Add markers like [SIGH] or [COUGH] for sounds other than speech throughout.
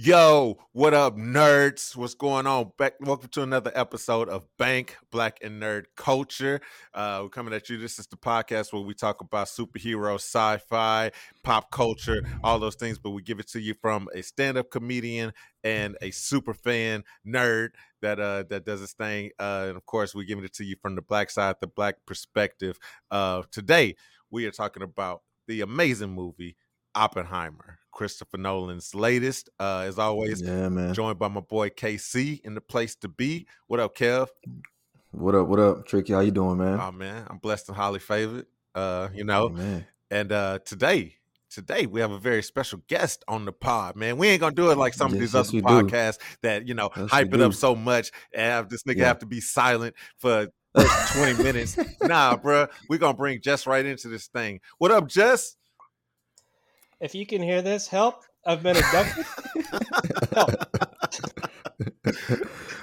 Yo, what up, nerds? What's going on? Back, welcome to another episode of Bank Black and Nerd Culture. Uh, we're coming at you. This is the podcast where we talk about superheroes, sci-fi, pop culture, all those things, but we give it to you from a stand-up comedian and a super fan nerd that uh that does his thing. Uh, and of course, we're giving it to you from the black side, the black perspective. Uh, today we are talking about the amazing movie Oppenheimer. Christopher Nolan's latest. Uh, as always, Yeah, man. joined by my boy KC in the place to be. What up, Kev? What up? What up, Tricky? How you doing, man? Oh man, I'm blessed and highly favored. Uh, you know, and uh today, today we have a very special guest on the pod, man. We ain't gonna do it like some of these yes, other we do. podcasts that you know Yes, hype it up so much and have this nigga Yeah. have to be silent for [LAUGHS] 20 minutes. Nah, bruh, we gonna bring Jess right into this thing. What up, Jess? If you can hear this, help. I've been abducted. help.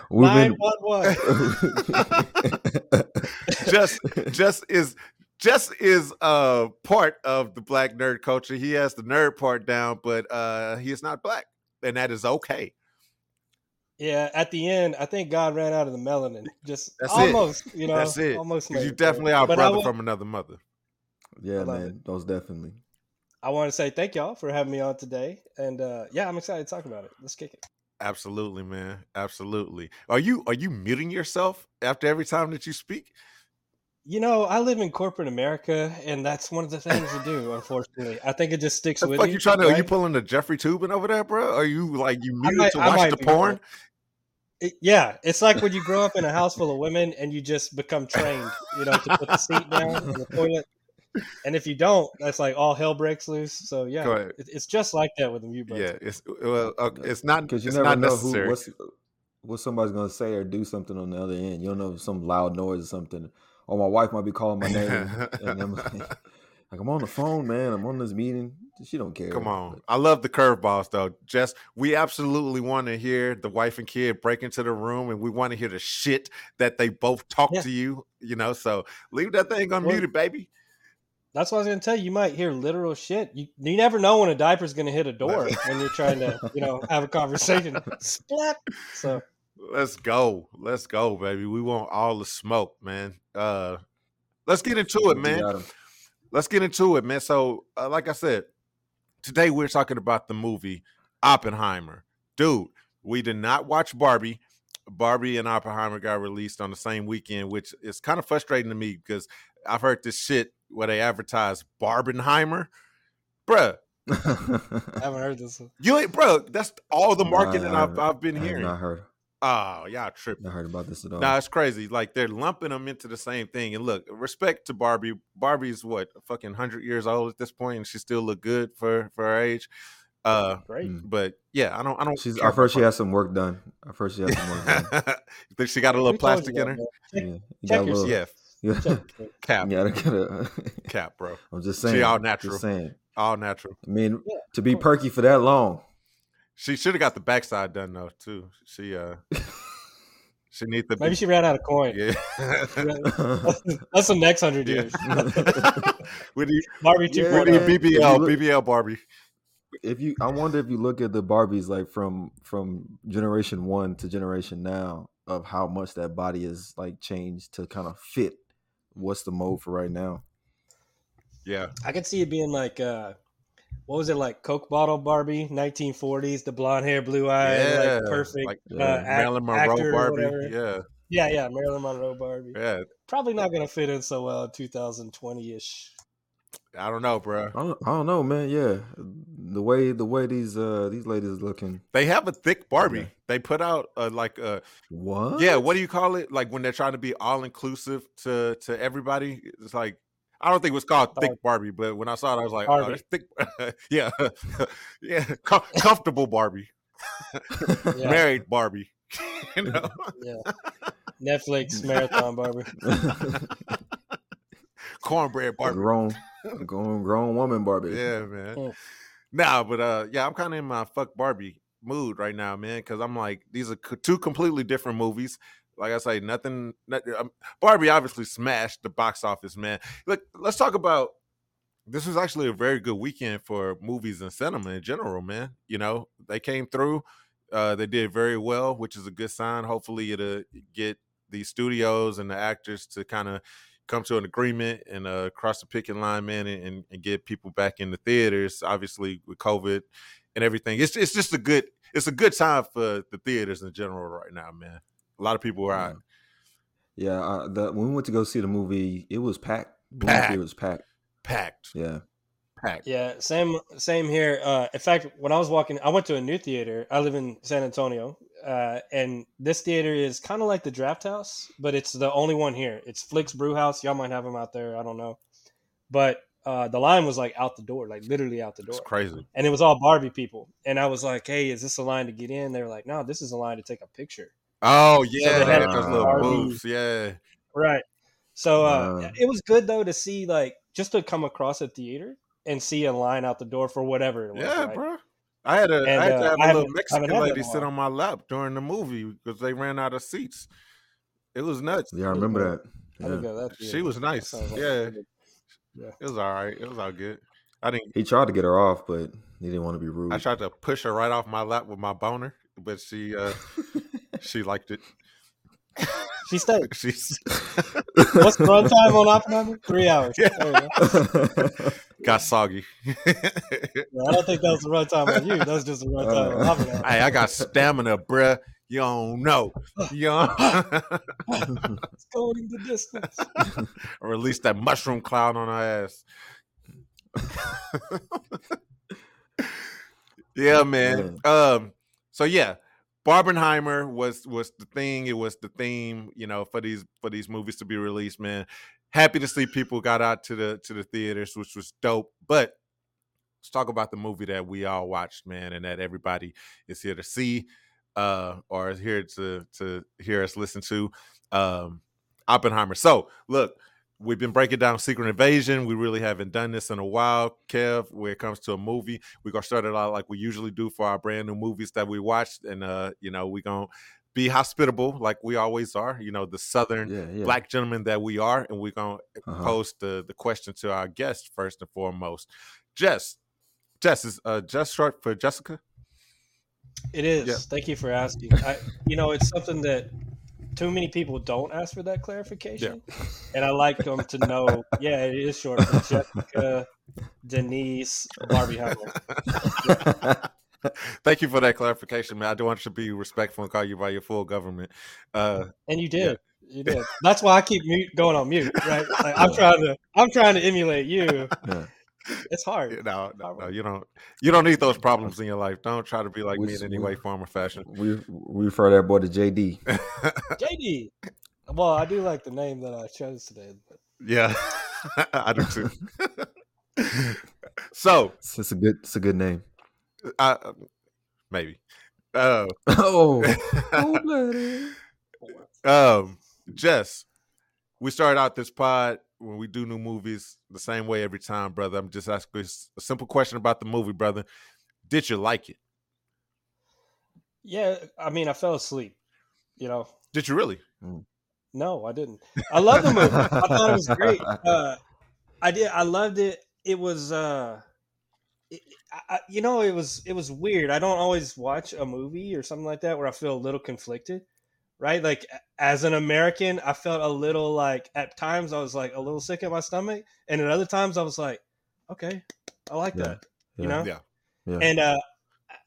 We've been 911. Just, Jess is Jess is uh part of the black nerd culture. He has the nerd part down, but uh he is not black, and that is okay. Yeah, at the end, I think God ran out of the melanin. Just That's it. almost, you know, That's it. almost. 'Cause made you definitely are a But I brother wa- from another mother. yeah, I love man. Most definitely. I want to say thank y'all for having me on today, and uh, yeah, I'm excited to talk about it. Let's kick it. Absolutely, man. Absolutely. Are you are you muting yourself after every time that you speak? You know, I live in corporate America, and that's one of the things to do. Unfortunately, I think it just sticks with you. you trying to? Are you pulling the Jeffrey Toobin over there, bro? Are you like you muted might- to watch the porn? It- yeah, it's like when you grow up in a house full of women and you just become trained, you know, to put the seat down in the toilet. And if you don't, that's like all hell breaks loose. So yeah, Go it- it's just like that with the mute button. Yeah, it's well, uh, it's not Because you it's never not know who what's what somebody's gonna say or do something on the other end. You don't know some loud noise or something. Or my wife might be calling my name, and I'm like, [LAUGHS] like, I'm on the phone, man. I'm on this meeting. She don't care. Come on. I love the curveballs though. Jess, we absolutely want to hear the wife and kid break into the room and we want to hear the shit that they both talk Yeah. to you, you know. So leave that thing unmuted, baby. That's what I was gonna tell you. You might hear literal shit. You you never know when a diaper's gonna hit a door when you're trying to, you know, have a conversation. Splat. So Let's go. Let's go, baby. We want all the smoke, man. Uh let's get into it, man. let's get into it, man. So, uh, like I said, today we're talking about the movie Oppenheimer. Dude, we did not watch Barbie. Barbie and Oppenheimer got released on the same weekend, which is kind of frustrating to me because I've heard this shit where they advertise Barbenheimer. Bruh, I [LAUGHS] haven't heard this. one. you ain't, bro. That's all the Nah, marketing I I've, haven't- I've been I hearing. not heard. Oh, y'all tripping. Not heard about this at all. Nah, it's crazy. Like they're lumping them into the same thing. And look, respect to Barbie. Barbie's what, fucking hundred years old at this point, and she still look good for for her age. Uh, Great. Mm. but yeah, I don't, I don't. She's. I first she has some work done. I first she has some work done. Think she got a little Who told you plastic in her? man? Yeah, Check- check got a little. Yeah, Yeah, Check- cap, yeah, gotta. [LAUGHS] cap, bro. I'm just saying. all natural. Just saying. All natural. I mean, Yeah, to be perky for that long. She should have got the backside done though too. She uh, [LAUGHS] she need the Maybe she ran out of coin. yeah. [LAUGHS] That's the next hundred Yeah. years. we need, Barbie we need 2.0. man. If BBL, look- BBL Barbie. if you i wonder if you look at the barbies like from from generation one to generation now of how much that body is like changed to kind of fit what's the mode for right now Yeah, I could see it being like, uh, what was it like? Coke bottle Barbie, 1940s, the blonde hair, blue eye, yeah, like perfect. like uh, Yeah. Marilyn Monroe Barbie. Yeah, yeah, yeah, Marilyn Monroe Barbie. yeah. Probably not gonna fit in so well in 2020 ish. I don't know, bro. I don't, I don't know man yeah the way the way these uh these ladies looking They have a thick Barbie. Yeah. They put out uh, like a what yeah. What do you call it? Like when they're trying to be all inclusive to to everybody. It's like I don't think it was called thick. Barbie, but when I saw it, I was like, oh, Barbie. that's thick. [LAUGHS] yeah, [LAUGHS] yeah, Com- comfortable Barbie, [LAUGHS] Yeah. married Barbie. you know, Yeah. Netflix marathon Barbie. Cornbread Barbie. grown grown grown woman barbie Yeah, man. Mm. Nah, but uh, yeah, I'm kind of in my fuck Barbie mood right now, man, because I'm like, these are co- two completely different movies. Like I say, nothing. Not, um, Barbie obviously smashed the box office, man. Look, let's talk about this was actually a very good weekend for movies and cinema in general, man. You know, they came through. Uh, they did very well, which is a good sign. Hopefully, it'll get the studios and the actors to kind of come to an agreement and uh, cross the picket line, man, and, and get people back in the theaters. Obviously, with COVID and everything, it's it's just a good it's a good time for the theaters in general right now, man. A lot of people are out. Yeah, uh, the when we went to go see the movie, it was packed. Packed. It was packed. packed, Yeah. packed. Yeah, same same here. Uh, in fact, when I was walking, I went to a new theater. I live in San Antonio, uh, and this theater is kind of like the Draft House, but it's the only one here. It's Flix Brewhouse. Y'all might have them out there. I don't know, but uh, the line was like out the door, like literally out the door, It's crazy. and it was all Barbie people. And I was like, "Hey, is this a line to get in?" They were like, "No, this is a line to take a picture." Oh they yeah, had those little Barbie- booths. Yeah, Right. So uh, it was good though to see like just to come across a theater and see a line out the door for whatever it was. yeah, right? bro. I had a I And, had uh, to have I a little haven't- Mexican haven't had that lady sit on my lap during the movie because they ran out of seats. It was nuts. Yeah, I remember that. I didn't Yeah. that She was nice. sounds like Yeah, good. it was all right. It was all good. I didn't. He tried to get her off, but he didn't want to be rude. I tried to push her right off my lap with my boner, but she uh [LAUGHS] she liked it. [LAUGHS] She stayed. [LAUGHS] She's What's the runtime on Oppenheimer? [LAUGHS] Three hours. Yeah. Go. [LAUGHS] got soggy. Yeah, I don't think that was the runtime on you. That was just the runtime on Uh, Oppenheimer. hey, I got stamina, bruh. You don't know. You don't It's going the distance. release that mushroom cloud on our ass. yeah, man. Um, so yeah, Barbenheimer was was the thing. It was the theme, you know, for these for these movies to be released, man. Happy to see people got out to the to the theaters, which was dope. But let's talk about the movie that we all watched, man, and that everybody is here to see, uh, or is here to to hear us listen to. Um Oppenheimer. So look, we've been breaking down Secret Invasion. We really haven't done this in a while, Kev. When it comes to a movie, we're gonna start it out like we usually do for our brand new movies that we watched, and uh, you know, we're gonna be hospitable like we always are. You know, the Southern yeah, yeah. black gentlemen that we are, and we're gonna Uh-huh. pose the the question to our guest first and foremost. Jess, Jess is uh Jess short for Jessica. It is. Yeah. Thank you for asking. I, you know, it's something that too many people don't ask for that clarification, [LAUGHS] and I like them to know. Yeah, it is short for Jessica, Denise, Barbie. [LAUGHS] Thank you for that clarification, man. I do want you to be respectful and call you by your full government. Uh, And you Yeah. did. You did. That's why I keep mute, going on mute, right? Like, I'm trying to. I'm trying to emulate you. Yeah. It's hard. you know, no, no, you don't. You don't need those problems in your life. Don't try to be like me in any way, form, or fashion. we we refer that boy to JD. JD. Well, I do like the name that I chose today. but- yeah, [LAUGHS] I do too. so, It's, it's a good it's a good name. I, maybe. Uh, Oh, [LAUGHS] [LAUGHS] cold-blooded. um, Jess, we started out this pod when we do new movies the same way every time, brother. I'm just asking a simple question about the movie, brother. Did you like it? Yeah, I mean, I fell asleep. You know, Did you really? no, I didn't. I love the movie. I thought it was great. [LAUGHS] Uh, I did. I loved it. It was, uh, it, I, I- you know, it was it was weird. I don't always watch a movie or something like that where I feel a little conflicted. Right, like as an American, I felt a little like at times I was like a little sick in my stomach, and at other times I was like, okay, I like Yeah. that. You know, Yeah. Yeah. and uh,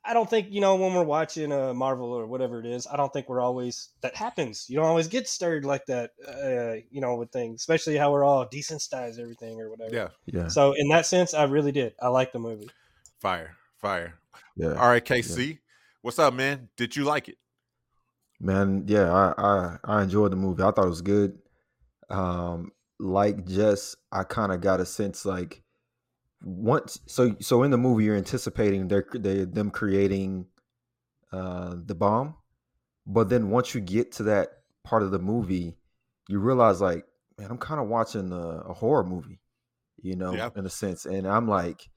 I don't think you know when we're watching uh, Marvel or whatever it is. I don't think we're always that happens. You don't always get stirred like that. Uh, you know, with things, especially how we're all desensitized everything or whatever. Yeah. yeah, So in that sense, I really did. I like the movie. Fire. Fire. yeah. All right, KC. What's up, man? Did you like it? Man, yeah, I, I I enjoyed the movie. I thought it was good. Um, like Jess, I kind of got a sense like once so so in the movie you're anticipating they're they them creating uh the bomb, but then once you get to that part of the movie, you realize like, man, I'm kind of watching a, a horror movie, you know, Yeah. in a sense, and I'm like.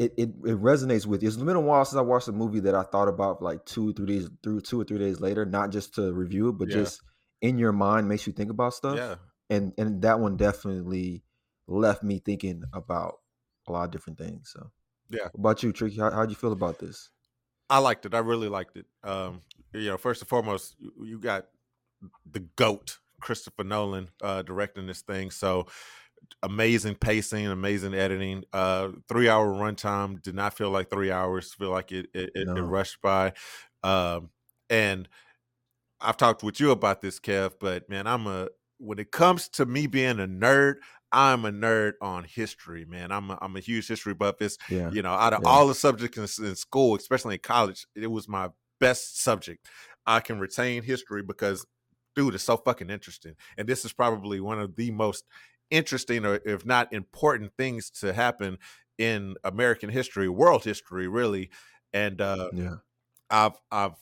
It, it, it resonates with you. It's been a while since I watched a movie that I thought about like two, three days, through two or three days later, not just to review it, but Yeah. just in your mind makes you think about stuff. Yeah. And and that one definitely left me thinking about a lot of different things. So Yeah. What about you, Tricky? How how'd you feel about this? I liked it. I really liked it. Um, you know, first and foremost, you, you got the goat Christopher Nolan uh, directing this thing. So amazing pacing, amazing editing. Uh, three hour runtime did not feel like three hours. Feel like it it, it, it rushed by. Um, and I've talked with you about this, Kev, but man, I'm a when it comes to me being a nerd, I'm a nerd on history, man. I'm a, I'm a huge history buff. It's Yeah. you know, out of Yeah. all the subjects in, in school, especially in college, it was my best subject. I can retain history because, dude, it's so fucking interesting. And this is probably one of the most interesting, or if not important, things to happen in American history, world history, really. And uh, Yeah. I've I've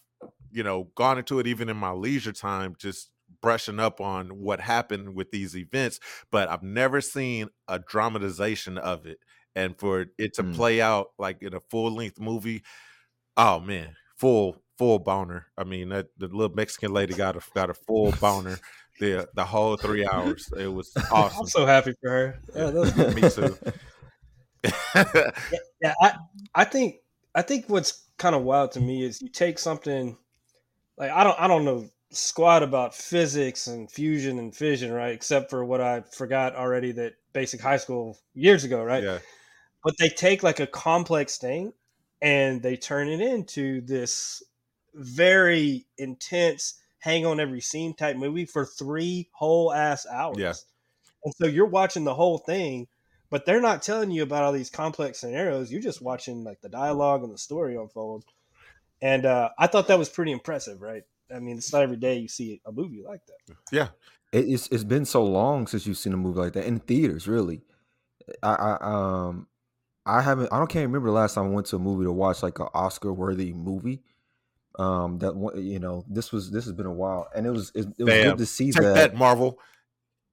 you know gone into it even in my leisure time, just brushing up on what happened with these events. But I've never seen a dramatization of it, and for it to Mm. play out like in a full length movie. Oh man, full full boner. I mean, that the little Mexican lady got a got a full boner the the whole three hours. It was [LAUGHS] awesome. I'm so happy for her. Yeah, good. Me too. [LAUGHS] yeah, I, I think I think what's kind of wild to me is you take something like I don't I don't know squat about physics and fusion and fission, right? Except for what I forgot already that basic high school years ago, right? Yeah, But they take like a complex thing and they turn it into this very intense hang on every scene type movie for three whole ass hours. Yeah. And so you're watching the whole thing, but they're not telling you about all these complex scenarios. You're just watching like the dialogue and the story unfold. And uh, I thought that was pretty impressive, right? I mean, it's not every day you see a movie like that. yeah, it's it's been so long since you've seen a movie like that in theaters. Really, I, I um I haven't. I don't can't remember the last time I went to a movie to watch like an Oscar worthy movie. Um, that you know, this was this has been a while, and it was it, it was Damn. good to see take that, that. Marvel.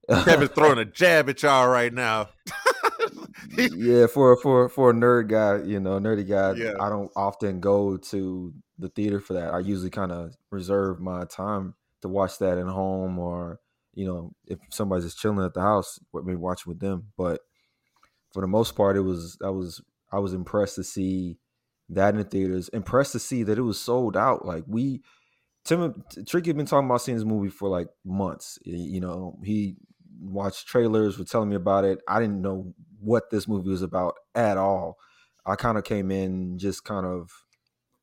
Kevin's throwing a jab at y'all right now. [LAUGHS] [LAUGHS] Yeah, for for for a nerd guy, you know, nerdy guy, Yeah. I don't often go to the theater for that. I usually kind of reserve my time to watch that at home, or you know, if somebody's just chilling at the house, what maybe watching with them. But for the most part, it was I was I was impressed to see that in the theaters. Impressed to see that it was sold out. Like we, Tim Tricky had been talking about seeing this movie for like months. You know, he watched trailers, was telling me about it. I didn't know what this movie was about at all. I kind of came in just kind of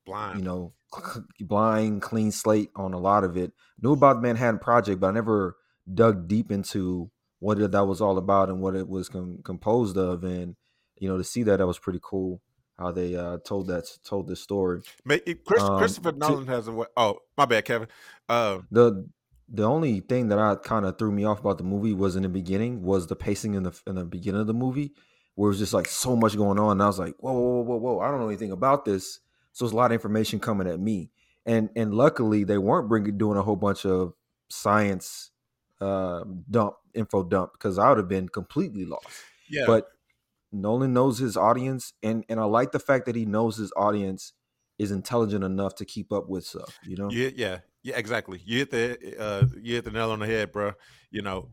Blind. you know blind, clean slate on a lot of it. Knew about the Manhattan Project, but I never dug deep into what that was all about and what it was com- composed of. And you know, to see that that was pretty cool. How they uh, told that told this story. Chris, Um, Christopher to- Nolan has a way. Oh, my bad, Kevin. Uh, the the only thing that I kind of threw me off about the movie was in the beginning was the pacing in the in the beginning of the movie where it was just like so much going on and I was like whoa whoa whoa whoa, whoa I don't know anything about this so it's a lot of information coming at me and and luckily they weren't bringing doing a whole bunch of science uh, dump info dump because I would have been completely lost yeah, but Nolan knows his audience and and I like the fact that he knows his audience is intelligent enough to keep up with stuff you know Yeah, yeah, yeah, exactly. You hit the uh, you hit the nail on the head, bro. You know,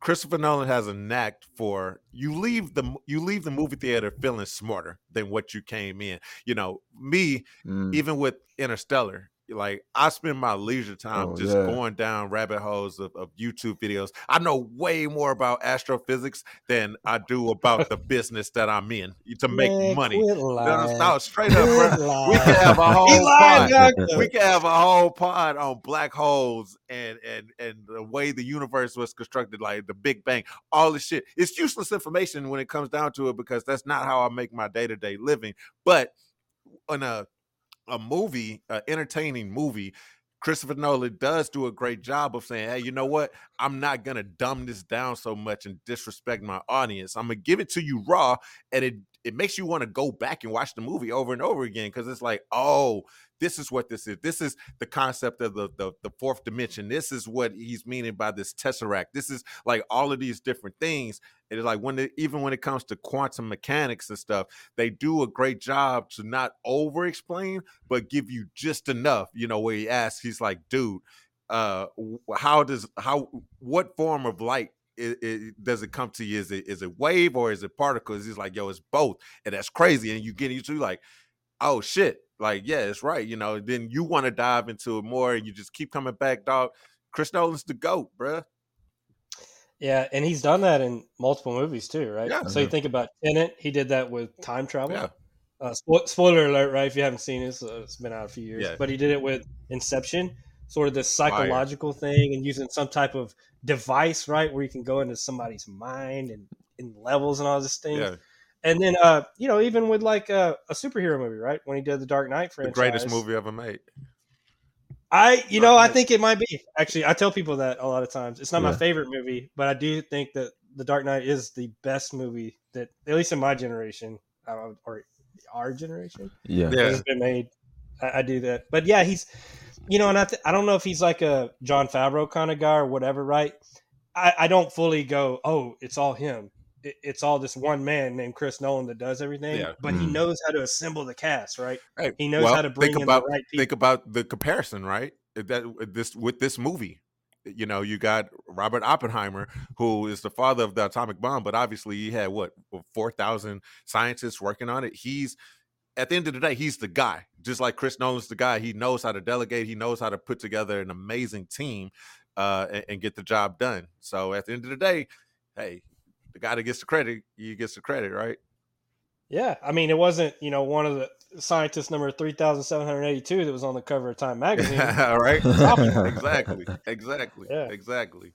Christopher Nolan has a knack for you leave the you leave the movie theater feeling smarter than what you came in. You know, me Mm. even with Interstellar, like I spend my leisure time Oh, just yeah. going down rabbit holes of, of YouTube videos. I know way more about astrophysics than I do about the business that I'm in to make Man, money. No, no, lying. no, straight up, bro. We can have a [LAUGHS] whole pod we could have a whole pod on black holes and and and the way the universe was constructed, like the Big Bang, all this shit. It's useless information when it comes down to it because that's not how I make my day to day living. But on a a movie, an entertaining movie, Christopher Nolan does do a great job of saying, "Hey, you know what? I'm not gonna dumb this down so much and disrespect my audience. I'm gonna give it to you raw, and it it makes you want to go back and watch the movie over and over again because it's like, oh, this is what this is. This is the concept of the, the the fourth dimension. This is what he's meaning by this tesseract. This is like all of these different things. It is like when it, even when it comes to quantum mechanics and stuff, they do a great job to not over explain, but give you just enough. You know, where he asks, he's like, dude, uh, how does how what form of light it, it does it come to you? Is it is it wave or is it particles? He's like, yo, it's both, and that's crazy. And you get into like, oh shit, like yeah, it's right. You know, then you want to dive into it more, and you just keep coming back, dog. Chris Nolan's the goat, bruh. Yeah, and he's done that in multiple movies too, right? Yeah. So you think about Tenet, he did that with time travel. Yeah. Uh, spo- spoiler alert, right? If you haven't seen it, so it's been out a few years. Yeah. But he did it with Inception, sort of this psychological thing, and using some type of device, right, where you can go into somebody's mind and in levels and all this thing. Yeah, And then, uh, you know, even with like a, a superhero movie, right? When he did the Dark Knight franchise, the greatest movie ever made. I, you know, I think it might be. Actually, I tell people that a lot of times. It's not my favorite movie, but I do think that The Dark Knight is the best movie that, at least in my generation, uh, or our generation, Yeah. Yeah, has been made. I, I do that, but yeah, he's, you know, and I, th- I don't know if he's like a Jon Favreau kind of guy or whatever, right? I, I don't fully go, oh, it's all him. It, it's all this one man named Chris Nolan that does everything, Yeah. but he Mhm. knows how to assemble the cast, right? Hey, He knows well, how to bring think in about the right people. think about the comparison, right? That this with this movie, you know, you got Robert Oppenheimer, who is the father of the atomic bomb, but obviously he had what four thousand scientists working on it. He's at the end of the day, he's the guy. Just like Chris Nolan's the guy. He knows how to delegate. He knows how to put together an amazing team uh, and, and get the job done. So at the end of the day, hey, the guy that gets the credit, you gets the credit, right? Yeah, I mean, it wasn't you know one of the scientists number three thousand seven hundred eighty-two that was on the cover of Time [LAUGHS] magazine. All right. exactly. Exactly. Yeah. Exactly.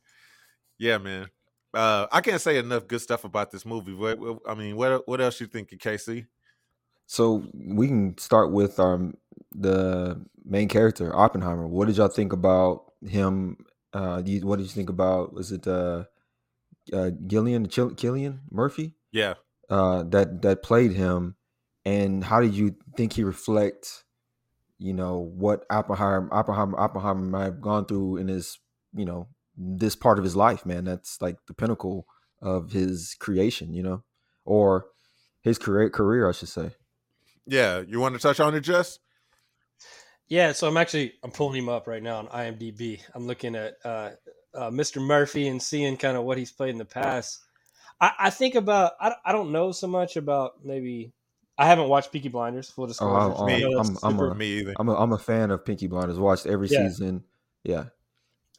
Yeah, man. Uh, I can't say enough good stuff about this movie. What, what- I mean, what what else you thinking, KC? So we can start with our the main character Oppenheimer. What did y'all think about him? Uh, what did you think about? Was it uh, uh, Gillian Chil- Cillian Murphy Yeah. uh, that that played him? And how did you think he reflect? You know what Oppenheimer Oppenheimer Oppenheimer might have gone through in his you know this part of his life, man. That's like the pinnacle of his creation, you know, or his career career, I should say. Yeah. You want to touch on it, Jess? Yeah, so I'm actually I'm pulling him up right now on IMDb. I'm looking at uh, uh, Mr. Murphy and seeing kind of what he's played in the past. I, I think about I, I don't know so much about maybe I haven't watched Peaky Blinders. Full disclosure, I'm- so I know that's I'm- I'm a- Me either. I'm a I'm a fan of Peaky Blinders. Watched every Yeah. season. Yeah.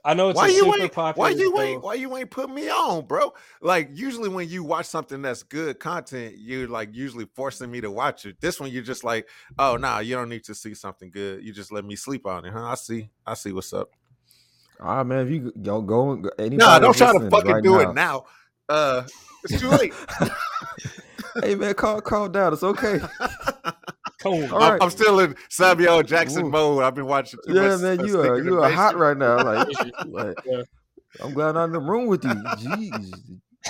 I know it's why a you super ain't popular. why you show. ain't why you ain't put me on, bro? Like usually when you watch something that's good content, you're like usually forcing me to watch it. This one you're just like, oh nah, you don't need to see something good. You just let me sleep on it, huh? I see, I see what's up. Ah man, if you go go go- anybody No, don't try to fucking right do now- it now. Uh it's too late. [LAUGHS] [LAUGHS] hey man, calm calm down. It's okay. [LAUGHS] Cool. All I'm, right. I'm still in Samuel Jackson Ooh. mode. I've been watching too yeah, much. man, uh, you are you are hot right now. Like, like Yeah. I'm glad I'm in the room with you. Jeez.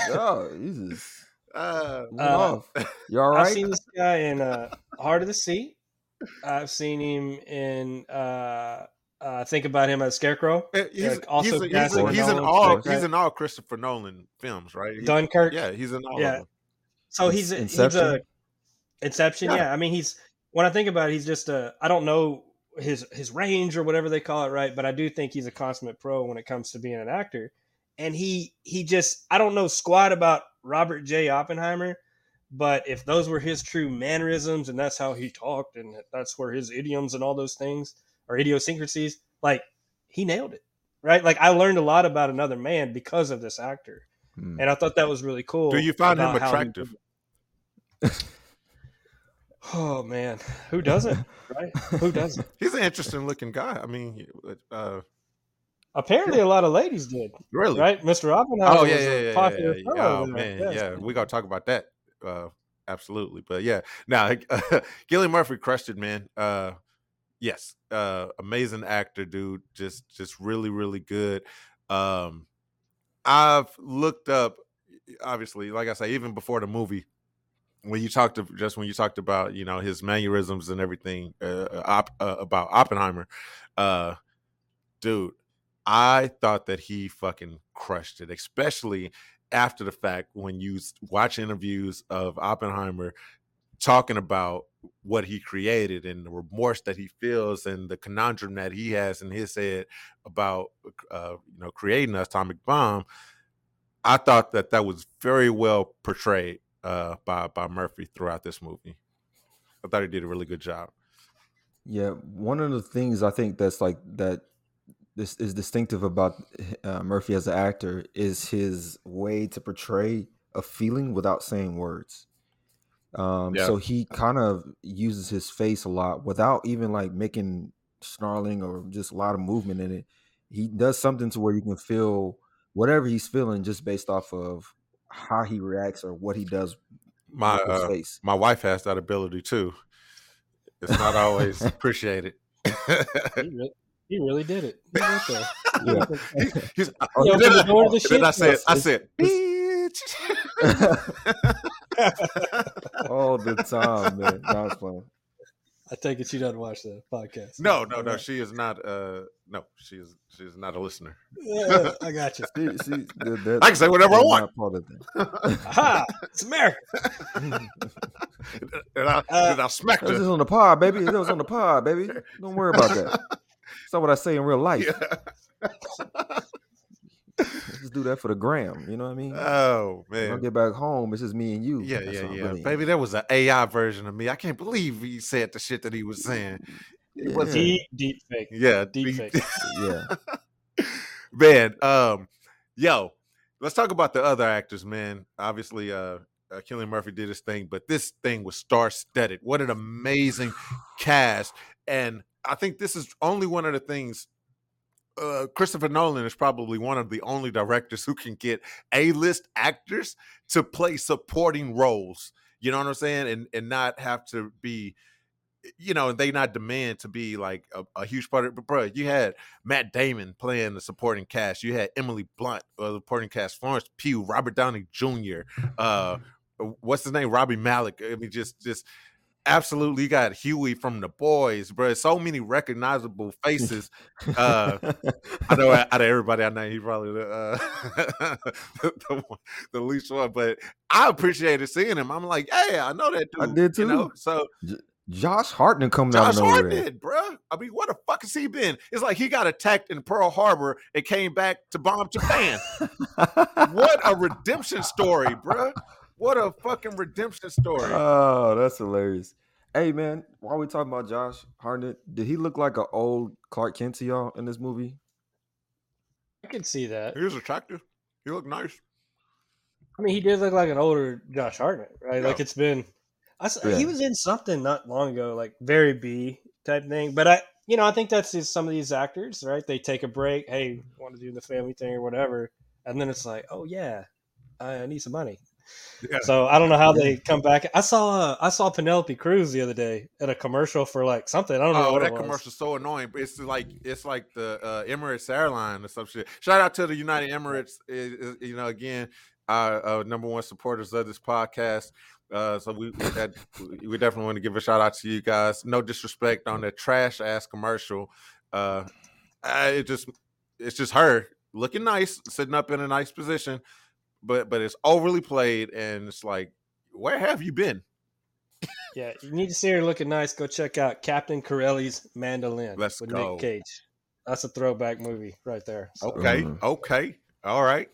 Oh, Jesus. Uh, Moving Uh. You all I've seen this guy in uh, Heart of the Sea. I've seen him in uh, uh, Think About Him as Scarecrow. eh, he's, Like, also he's, a- he's, a- he's in Nolan, all he's in all Christopher Nolan films, right? He- Dunkirk. yeah, he's in all Yeah. of them. So he's a, he's Inception? a Inception. Yeah. Yeah. I mean he's when I think about it, he's just a I don't know his his range or whatever they call it, right? But I do think he's a consummate pro when it comes to being an actor. And he he just I don't know squat about Robert J. Oppenheimer, but if those were his true mannerisms and that's how he talked and that's where his idioms and all those things or idiosyncrasies, like he nailed it. Right? Like I learned a lot about another man because of this actor. Hmm. And I thought that was really cool. Do you find him about he attractive? [LAUGHS] Oh man, who doesn't? right? Who doesn't? [LAUGHS] He's an interesting looking guy. I mean, uh, Apparently, a lot of ladies did. really? Right, Mr. Oppenheimer. Oh yeah, was yeah, a yeah, yeah, popular yeah. fellow Oh man, Yes. yeah. We gotta talk about that. Uh, absolutely. But yeah, now [LAUGHS] Gillian Murphy crushed it, man. Uh, yes, uh, amazing actor, dude. Just, just really, really good. Um, I've looked up, obviously, like I say, even before the movie, when you talked to just when you talked about you know his mannerisms and everything uh, op, uh, about Oppenheimer, uh, dude, I thought that he fucking crushed it, especially after the fact when you watch interviews of Oppenheimer talking about what he created and the remorse that he feels and the conundrum that he has in his head about uh, you know creating an atomic bomb I thought that that was very well portrayed uh, by by Murphy throughout this movie. I thought he did a really good job. Yeah, one of the things I think that's like that this is distinctive about uh, Murphy as an actor is his way to portray a feeling without saying words. Um, Yeah. so he kind of uses his face a lot without even like making snarling or just a lot of movement in it. He does something to where you can feel whatever he's feeling just based off of how he reacts or what he does My with his uh, face. my wife has that ability too. It's not always [LAUGHS] appreciated. He really, he really did it. He went there. [LAUGHS] Yeah. [LAUGHS] He's- Oh, He opened the I- door to the and then I ship. said, I said, bitch. [LAUGHS] All the time, man. No, it's fun. I take it she doesn't watch the podcast. no, no, no. She is not. Uh, no, she is. She is not a listener. Yeah, I got you. See, see, that- that- I can say whatever I want. part of that. [LAUGHS] Aha! It's America. and I, Uh, and I smacked That was her. just on the pod, baby. That was on the pod, baby. Don't worry about that. [LAUGHS] It's not what I say in real life. Yeah. Just do that for the gram. You know what I mean? Oh man! when I man. get back home, it's just me and you. Yeah, That's yeah, yeah. really- Baby, that was an AI version of me. I can't believe he said the shit that he was saying. It was Yeah. Deep, deep fake. Yeah, Deep he- fake. [LAUGHS] Yeah. man. Um, yo, let's talk about the other actors, man. Obviously, uh, uh Cillian Murphy did his thing, but this thing was star-studded. What an amazing cast! And I think this is only one of the things. Uh, Christopher Nolan is probably one of the only directors who can get A-list actors to play supporting roles. You know what I'm saying? And and not have to be you know, and they not demand to be like a, a huge part of but bro, you had Matt Damon playing the supporting cast. You had Emily Blunt, uh, the supporting cast, Florence Pugh, Robert Downey Jr., uh, [LAUGHS] what's his name? Rami Malek. I mean, just just absolutely you got Huey from the boys, bro. So many recognizable faces. Uh, I know out of everybody I know, he probably the, uh, [LAUGHS] the, the, the least one, but I appreciated seeing him. I'm like, hey, I know that dude. I did You know? too. So Josh Hartnett coming Josh out of nowhere. Hartnett, bruh. I mean, what the fuck has he been? It's like he got attacked in Pearl Harbor and came back to bomb Japan. what a redemption story, bruh. What a fucking redemption story. Oh, that's hilarious. Hey man, while we talking about Josh Hartnett, did he look like an old Clark Kent to y'all in this movie? I can see that. he was attractive. He looked nice. I mean, he did look like an older Josh Hartnett, right? Like it's been. I s Yeah. He was in something not long ago, like very B type thing. But I, you know, I think that's just some of these actors, right? They take a break. Hey, want to do the family thing or whatever, and then it's like, oh yeah, I need some money. Yeah. So I don't know how they come back. I saw uh, I saw Penelope Cruz the other day at a commercial for like something. I don't know Oh, what that commercial's so annoying. But it's like it's like the uh, Emirates airline or some shit. Shout out to the United Emirates. You know, again, our, uh, number one supporters of this podcast. Uh, so we we, had, we definitely want to give a shout out to you guys. No disrespect on that trash ass commercial. Uh, I, it just it's just her looking nice, sitting up in a nice position, but but it's overly played, and it's like, where have you been? Yeah, you need to see her looking nice. Go check out Captain Corelli's Mandolin Let's with go. Nick Cage. That's a throwback movie right there. So, Okay, Mhm. okay, all right.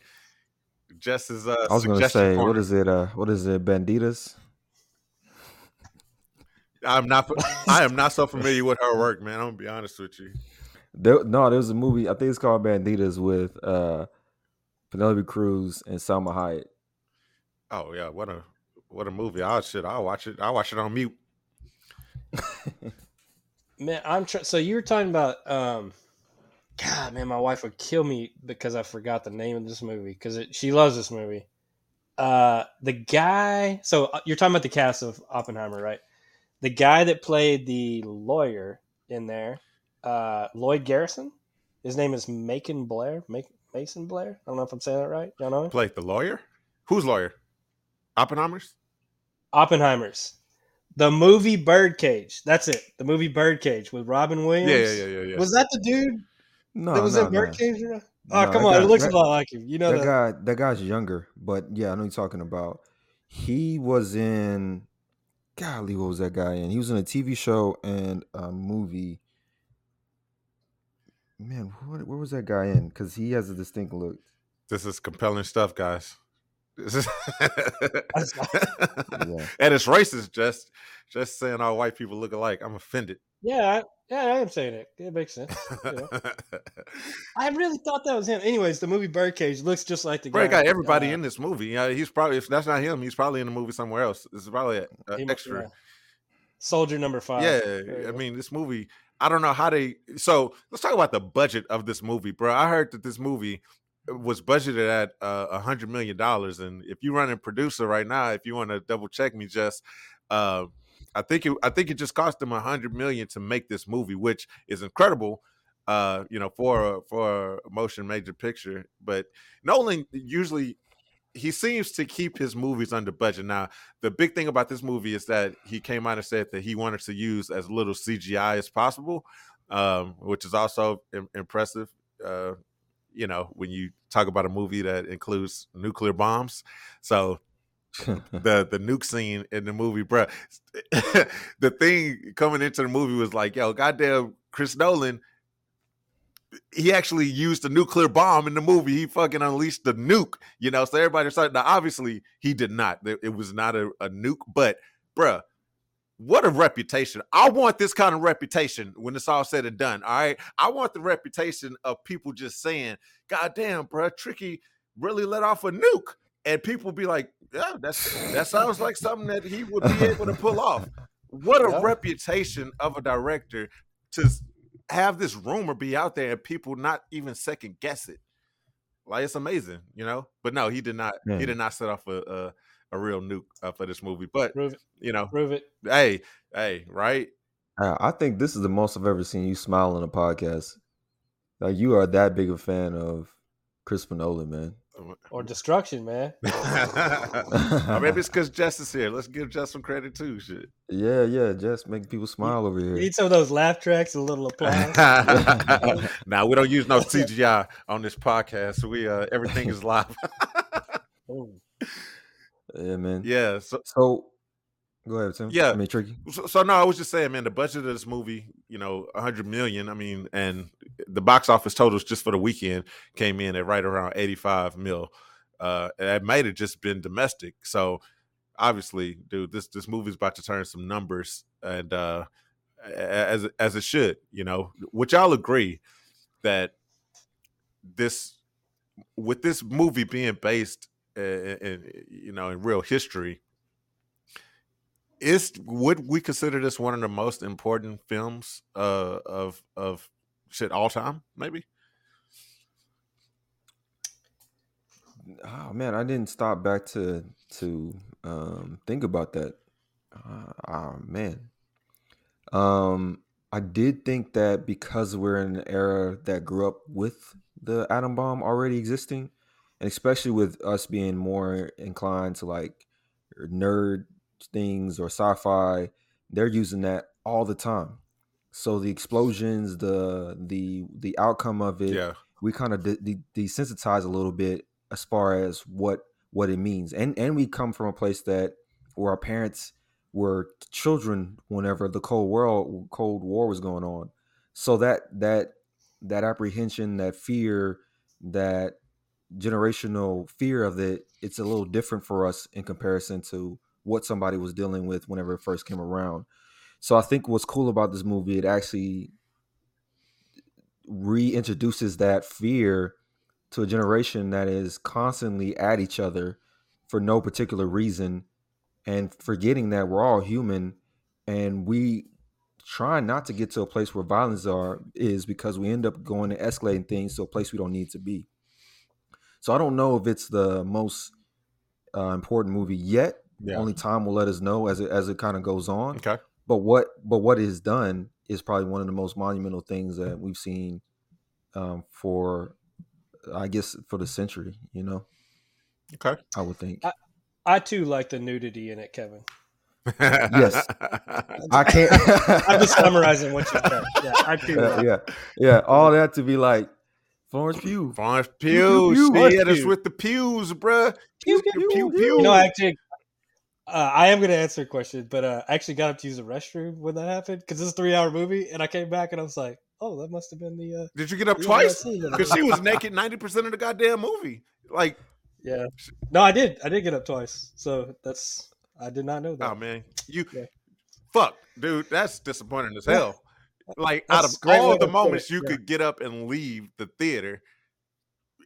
Just as uh, I was gonna suggestion say, what corner. is it? Uh, what is it? Bandidas. I'm not. I am not so familiar with her work, man. I'm gonna be honest with you. There, no, there was a movie. I think it's called Bandidas with uh, Penelope Cruz and Salma Hayek. Oh yeah, what a what a movie! Oh shit, I'll watch it. I'll watch it on mute. [LAUGHS] man, I'm trying. So you were talking about, um, God, man, my wife would kill me because I forgot the name of this movie because she loves this movie. Uh, the guy. So uh, you're talking about the cast of Oppenheimer, right? The guy that played the lawyer in there, uh, Lloyd Garrison. His name is Macon Blair. Mac- Mason Blair. I don't know if I'm saying that right. Y'all know him? Played the lawyer. Who's lawyer? Oppenheimer's. Oppenheimer's. The movie Birdcage. That's it. The movie Birdcage with Robin Williams. yeah, yeah, yeah, yeah. Was that the dude No, that was no, in. Birdcage? or not? Oh, No, come on. guy- it looks that- a lot like him. You know that that. guy, that guy's younger, but yeah, I know you're talking about. He was in. Golly, what was that guy in? He was in a TV show and a movie. Man, what, where was that guy in? Because he has a distinct look. This is compelling stuff, guys. This is [LAUGHS] Yeah. and it's racist. Just just saying all white people look alike. I'm offended. Yeah, I, yeah, I am saying it. It makes sense. you know. [LAUGHS] I really thought that was him. Anyways, the movie Birdcage looks just like the Brad guy. got everybody uh, in this movie. Yeah, he's probably if that's not him, he's probably in the movie somewhere else. This is probably an he must- extra. yeah. Soldier number five. Yeah, I mean, this movie. I don't know how they. So let's talk about the budget of this movie, bro. I heard that this movie was budgeted at uh, a hundred million dollars, and if you run a producer right now, if you want to double check me, just uh, I think it. I think it just cost them a hundred million to make this movie, which is incredible. Uh, you know, for a, for a motion major picture, but Nolan usually he seems to keep his movies under budget. Now, the big thing about this movie is that he came out and said that he wanted to use as little CGI as possible, um, which is also im- impressive. Uh, you know, when you talk about a movie that includes nuclear bombs, so [LAUGHS] the the nuke scene in the movie, bro. [LAUGHS] the thing coming into the movie was like, yo, goddamn, Chris Nolan. He actually used a nuclear bomb in the movie. He fucking unleashed the nuke, you know. So everybody started. Now, obviously, he did not. It was not a, a nuke, but bruh, what a reputation. I want this kind of reputation when it's all said and done. All right. I want the reputation of people just saying, God damn, bruh, Tricky really let off a nuke. And people be like, yeah, that's that sounds like something that he would be able to pull off. What a [LAUGHS] Yeah. reputation of a director to have this rumor be out there and people not even second guess it. Like it's amazing, you know. But no, he did not. Yeah. He did not set off a a, a real nuke uh, for this movie. But Prove it. you know, Prove it. hey, hey, right? Uh, I think this is the most I've ever seen you smile on a podcast. Like you are that big a fan of Chris Nolan, man. Or destruction, man. [LAUGHS] or maybe it's because Jess is here. Let's give Jess some credit too. Shit. Yeah, yeah, just making people smile over You here. need some of those laugh tracks, a little applause. [LAUGHS] [LAUGHS] now we don't use no CGI on this podcast. We uh everything is live. Ooh. Yeah, man. yeah. So So, go ahead, Tim. Yeah. I mean, tricky. So, so no, I was just saying, man, the budget of this movie, you know, a hundred million. I mean, and the box office totals just for the weekend came in at right around eighty-five mil. Uh, it might have just been domestic. So obviously, dude, this this movie's about to turn some numbers, and uh, as as it should, you know. Which y'all agree that this with this movie being based in, in you know in real history is would we consider this one of the most important films uh of of shit all time maybe Oh man, I didn't stop back to to um, think about that. Uh, oh man, um, I did think that because we're in an era that grew up with the atom bomb already existing, and especially with us being more inclined to like nerd things or sci-fi, they're using that all the time. So the explosions, the the the outcome of it, yeah. we kind of de- de- desensitize a little bit as far as what what it means. And and we come from a place that where our parents were children whenever the cold world cold war was going on. So that that that apprehension that fear that generational fear of it it's a little different for us in comparison to what somebody was dealing with whenever it first came around. So i think what's cool about this movie it actually reintroduces that fear to a generation that is constantly at each other for no particular reason and forgetting that we're all human and we try not to get to a place where violence are is because we end up going and escalating things to a place we don't need to be. So i don't know if it's the most uh, important movie yet yeah only time will let us know as it as it kind of goes on okay but what but what is done is probably one of the most monumental things that we've seen um, for I guess for the century. You know, okay I would think. I too like the nudity in it, Kevin. Yes. I can't. [LAUGHS] I'm just summarizing what you said. Yeah, I [LAUGHS] too. yeah, yeah, yeah. All that to be like Florence Pugh. Florence pew, Pugh, pew, she Florence hit us Pugh. with the pews, bruh. Pew, Pew, pew, pew, pew. pew. You know, actually, uh, I am going to answer a question, but uh, I actually got up to use the restroom when that happened because it's a three hour movie, and I came back and I was like, oh, that must have been the. Uh, Did you get up the end of that twice? Because she was [LAUGHS] naked ninety percent of the goddamn movie. Like, Yeah. No, I did. I did get up twice. So that's I did not know that. oh man, you Yeah. fuck, dude, that's disappointing as hell. Like out of all the moments you yeah. could get up and leave the theater,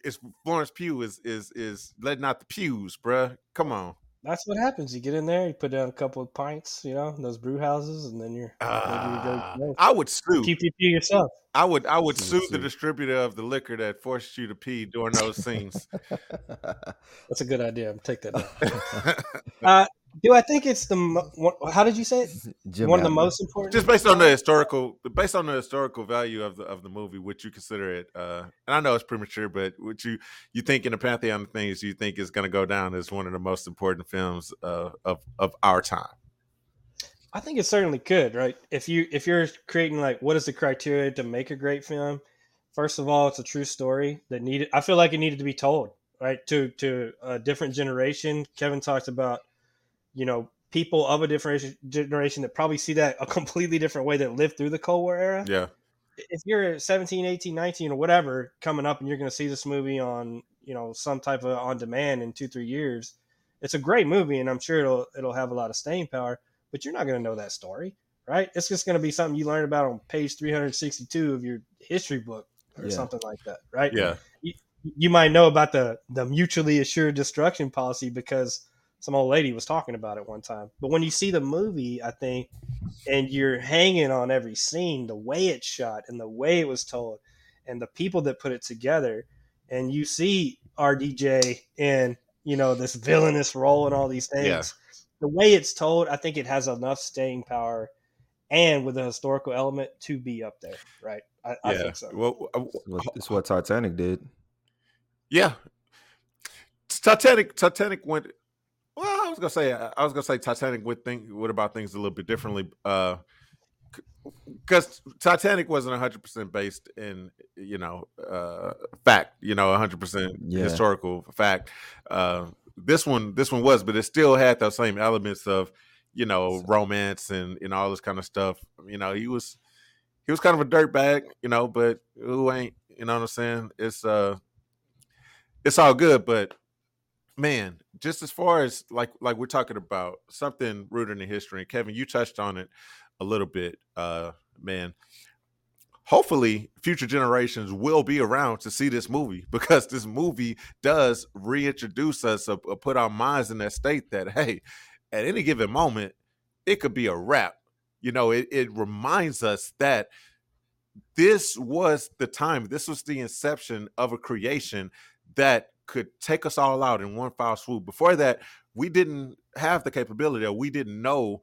it's Florence Pugh is is is letting out the pews, bruh. Come on. That's what happens. You get in there, you put down a couple of pints, you know, those brew houses, and then you're maybe you go Ah, I would sue. PPP yourself. I would I would Sue, sue the distributor of the liquor that forced you to pee during those scenes. [LAUGHS] That's a good idea. I'm take that. [LAUGHS] Uh, do I think it's the mo- how did you say it? [LAUGHS] Jim One of the most important. Just based on the historical, based on the historical value of the of the movie, would you consider it? Uh, and I know it's premature, but would you you think in the pantheon of things you think is going to go down as one of the most important films uh, of of our time? I think it certainly could, right? If you if you're creating like what is the criteria to make a great film? First of all, it's a true story that needed. I feel like it needed to be told, right? To to a different generation. Kevin talked about, you know, people of a different generation that probably see that a [LAUGHS] completely different way that lived through the Cold War era. Yeah, If you're 17, 18, 19 or whatever coming up and you're going to see this movie on, you know, some type of on demand in 2-3 years, it's a great movie and I'm sure it'll it'll have a lot of staying power but you're not going to know that story, right? It's just going to be something you learn about on page 362 of your history book or Yeah. something like that, right? yeah, You might know about the the mutually assured destruction policy because some old lady was talking about it one time. But when you see the movie, I think, and you're hanging on every scene, the way it's shot and the way it was told, and the people that put it together, and you see RDJ in you know this villainous role and all these things Yeah. the way it's told, I think it has enough staying power and with a historical element to be up there, right? I, I think so. Well, uh, It's It's what Titanic did. yeah. Titanic. Titanic went. Was gonna say. I was gonna say Titanic would think would about things a little bit differently. Uh, because Titanic wasn't 100 percent based in you know uh fact, you know 100 percent Yeah. historical fact. Uh, this one, this one was, but it still had those same elements of you know romance and and all this kind of stuff. You know, he was he was kind of a dirtbag, you know, but who ain't? You know what I'm saying? It's uh, it's all good, but man, just as far as like like we're talking about something rooted in history, and Kevin, you touched on it a little bit, uh, man. Hopefully, future generations will be around to see this movie [LAUGHS] because this movie does reintroduce us or, or put our minds in that state that hey, at any given moment, it could be a wrap. You know, it, it reminds us that this was the time, this was the inception of a creation that could take us all out in one foul swoop. Before that, we didn't have the capability or we didn't know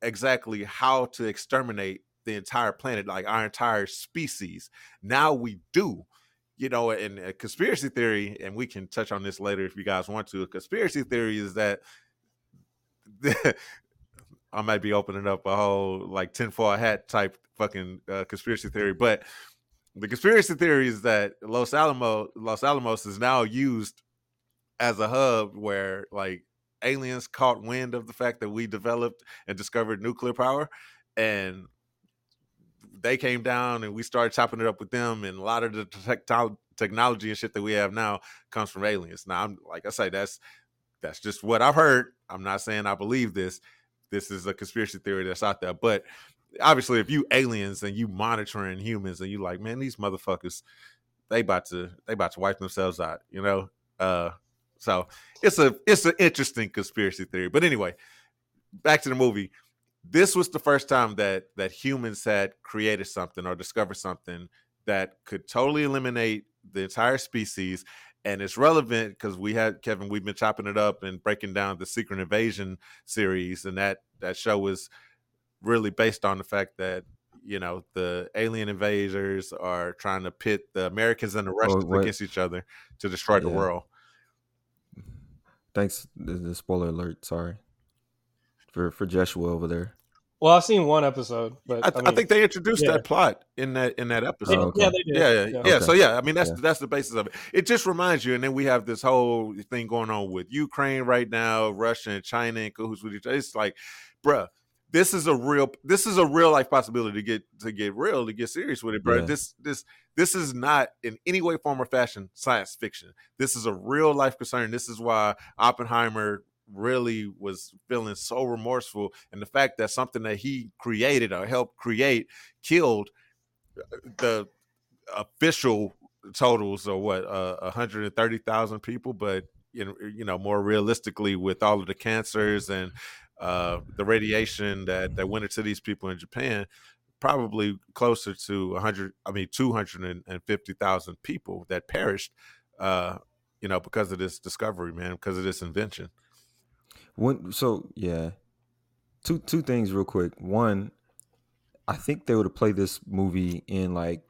exactly how to exterminate the entire planet, like our entire species. Now we do. You know, and a conspiracy theory, and we can touch on this later if you guys want to. A conspiracy theory is that [LAUGHS] I might be opening up a whole like tinfoil hat type fucking uh, conspiracy theory, but the conspiracy theory is that Los Alamos, Los Alamos is now used as a hub where like aliens caught wind of the fact that we developed and discovered nuclear power, and they came down and we started chopping it up with them, and a lot of the tech- technology and shit that we have now comes from aliens. Now, I'm like I say, that's that's just what I've heard. I'm not saying I believe this. This is a conspiracy theory that's out there, but obviously, if you aliens and you monitoring humans and you like, man, these motherfuckers, they about to they about to wipe themselves out, you know. Uh, so it's a it's an interesting conspiracy theory. But anyway, back to the movie. This was the first time that that humans had created something or discovered something that could totally eliminate the entire species. And it's relevant because we had Kevin, we've been chopping it up and breaking down the Secret Invasion series, and that that show was really based on the fact that you know the alien invaders are trying to pit the Americans and the Russians what- against each other to destroy the world. Thanks. The, the spoiler alert. Sorry for for Joshua over there. Well, I've seen one episode, but I, I, th- I mean, think they introduced yeah. that plot in that in that episode. Oh, okay. yeah, they did. Yeah, yeah, yeah. Okay. So yeah, I mean that's Yeah. that's the basis of it. It just reminds you, and then we have this whole thing going on with Ukraine right now, Russia and China and cahoots with each other. It's like, bruh, this is a real this is a real life possibility to get to get real to get serious with it, bro. Yeah. This this this is not in any way, form, or fashion science fiction. This is a real life concern. This is why Oppenheimer really was feeling so remorseful, and the fact that something that he created or helped create killed uh, the official totals are what uh, 130,000 people, but you know, you know, more realistically, with all of the cancers and uh, the radiation that that went into these people in Japan, probably closer to 100. I mean, 250,000 people that perished, uh, you know, because of this discovery, man, because of this invention. When so yeah, two two things real quick. One, I think they would have played this movie in like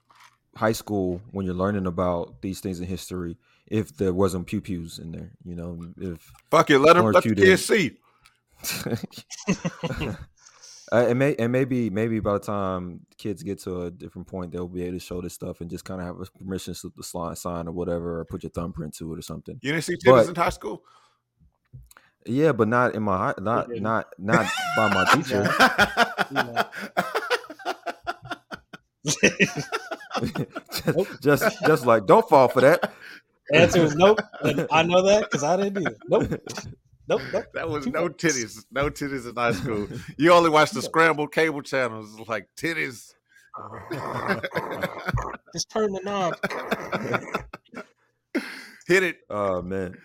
high school when you're learning about these things in history. If there wasn't pew pews in there, you know, if Fuck it, let them let the kids see. [LAUGHS] Uh, and may and maybe maybe by the time kids get to a different point, they'll be able to show this stuff and just kind of have a permission slip the slide sign or whatever, or put your thumbprint to it or something. You didn't see But- titties in high school. Yeah, but not in my hi- not didn't. not not by my [LAUGHS] teacher. [LAUGHS] just just like don't fall for that. Answer is nope. And I know that because I didn't either. Nope. Nope. Nope. That was Two no votes. titties, no titties in high school. You only watched the scrambled cable channels, like titties. [LAUGHS] Just turn the knob. [LAUGHS] Hit it, Oh man.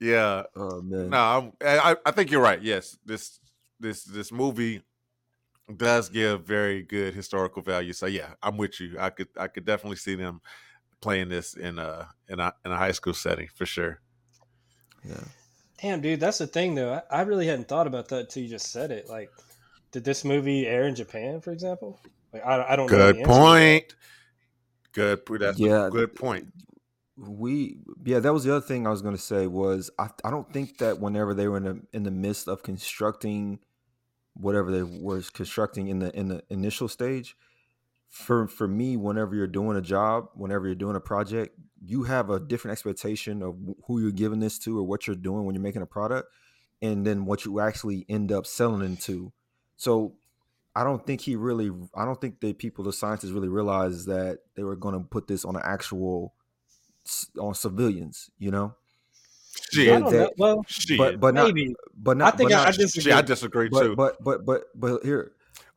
yeah. Oh man. No, I'm, I I think you're right. Yes, this this this movie does give very good historical value. So yeah, I'm with you. I could I could definitely see them playing this in a in a in a high school setting for sure. Yeah. Damn, dude, that's the thing though. I, I really hadn't thought about that until you just said it. Like, did this movie air in Japan, for example? Like, I, I don't. Good the answer to that. point. Good. po- That's Yeah, a good point. we yeah that was the other thing i was going to say was I, I don't think that whenever they were in the in the midst of constructing whatever they were constructing in the in the initial stage for for me whenever you're doing a job whenever you're doing a project you have a different expectation of who you're giving this to or what you're doing when you're making a product and then what you actually end up selling into so i don't think he really i don't think the people the scientists really realized that they were going to put this on an actual on civilians, you know. I Shit. don't know. that- Well, Shit. But but not maybe. but I not think but I, I not, disagree. Shit, I disagree but, too. but but but but here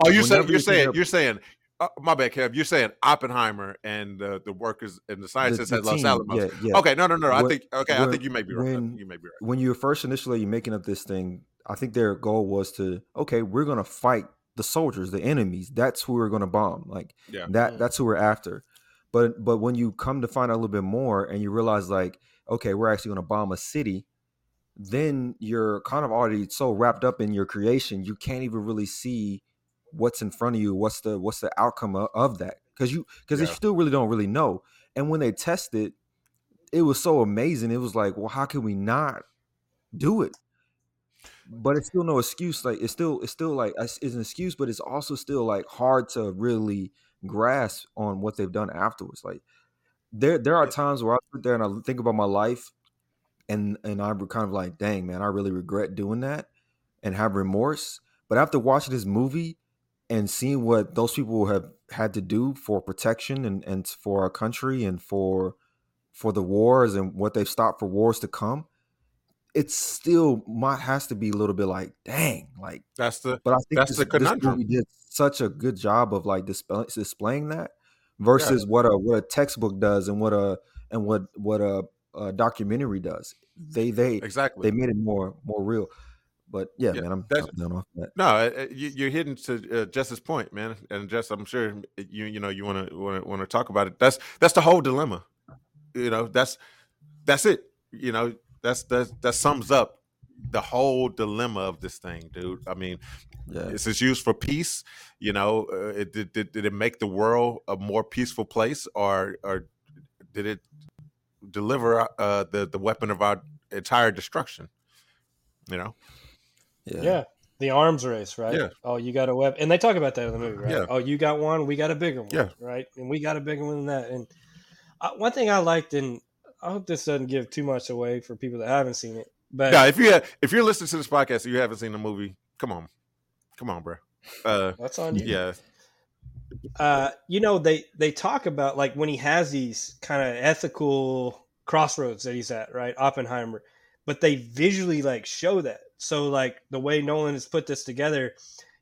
oh, you saying whenever you're you think saying of- you're saying uh, my bad, Kev. You're saying Oppenheimer and uh, the workers and the the, scientists the at Los team, Alamos. yeah, yeah. Okay, no, no, no. I think okay. I think you may be right. when- you may be right. When you were first initially you're making up this thing, I think their goal was to okay, we're gonna fight the soldiers, the enemies. That's who we're gonna bomb. Like Yeah. that Mm. that's who we're after. But but when you come to find out a little bit more and you realize like, okay, we're actually gonna bomb a city, then you're kind of already so wrapped up in your creation, you can't even really see what's in front of you, what's the what's the outcome of, of that. Because you because you still really don't really know. And when they tested, it was so amazing. It was like, well, how can we not do it? But it's still no excuse. Like it's still it's still like it's it's an excuse, but it's also still like hard to really grasp on what they've done afterwards. Like there there are times where I sit there and I think about my life, and and I'm kind of like, dang man, I really regret doing that, and have remorse. But after watching this movie and seeing what those people have had to do for protection and and for our country and for for the wars and what they've stopped for wars to come, it still might has to be a little bit like, dang, like That's the but I think That's this, the this conundrum. movie did such a good job of like display, displaying that versus what a what a textbook does and what a and what what a, a documentary does. They they exactly. they made it more more real. But yeah, Yeah, man, I'm that's- done off that. No, uh, uh, you, you're hitting to uh, Jess's point, man, and Jess, I'm sure you you know you want to want to talk about it. That's that's the whole dilemma. You know, that's that's it. You know, that's that that sums up the whole dilemma of this thing, dude. I mean, Yeah, is this used for peace? You know, uh, it, did, did did it make the world a more peaceful place, or or did it deliver uh, the the weapon of our entire destruction? You know, yeah, Yeah. The arms race, right? Yeah. Oh, you got a web, and they talk about that in the movie, right? Yeah. Oh, you got one, we got a bigger one, Yeah. right? And we got a bigger one than that. And uh, one thing I liked, and I hope this doesn't give too much away for people that haven't seen it, but yeah. If you if you're listening to this podcast and you haven't seen the movie, come on, Come on, bro. Uh, That's on you. yeah, uh, you know they they talk about like when he has these kind of ethical crossroads that he's at right oppenheimer but they visually like show that so like the way nolan has put this together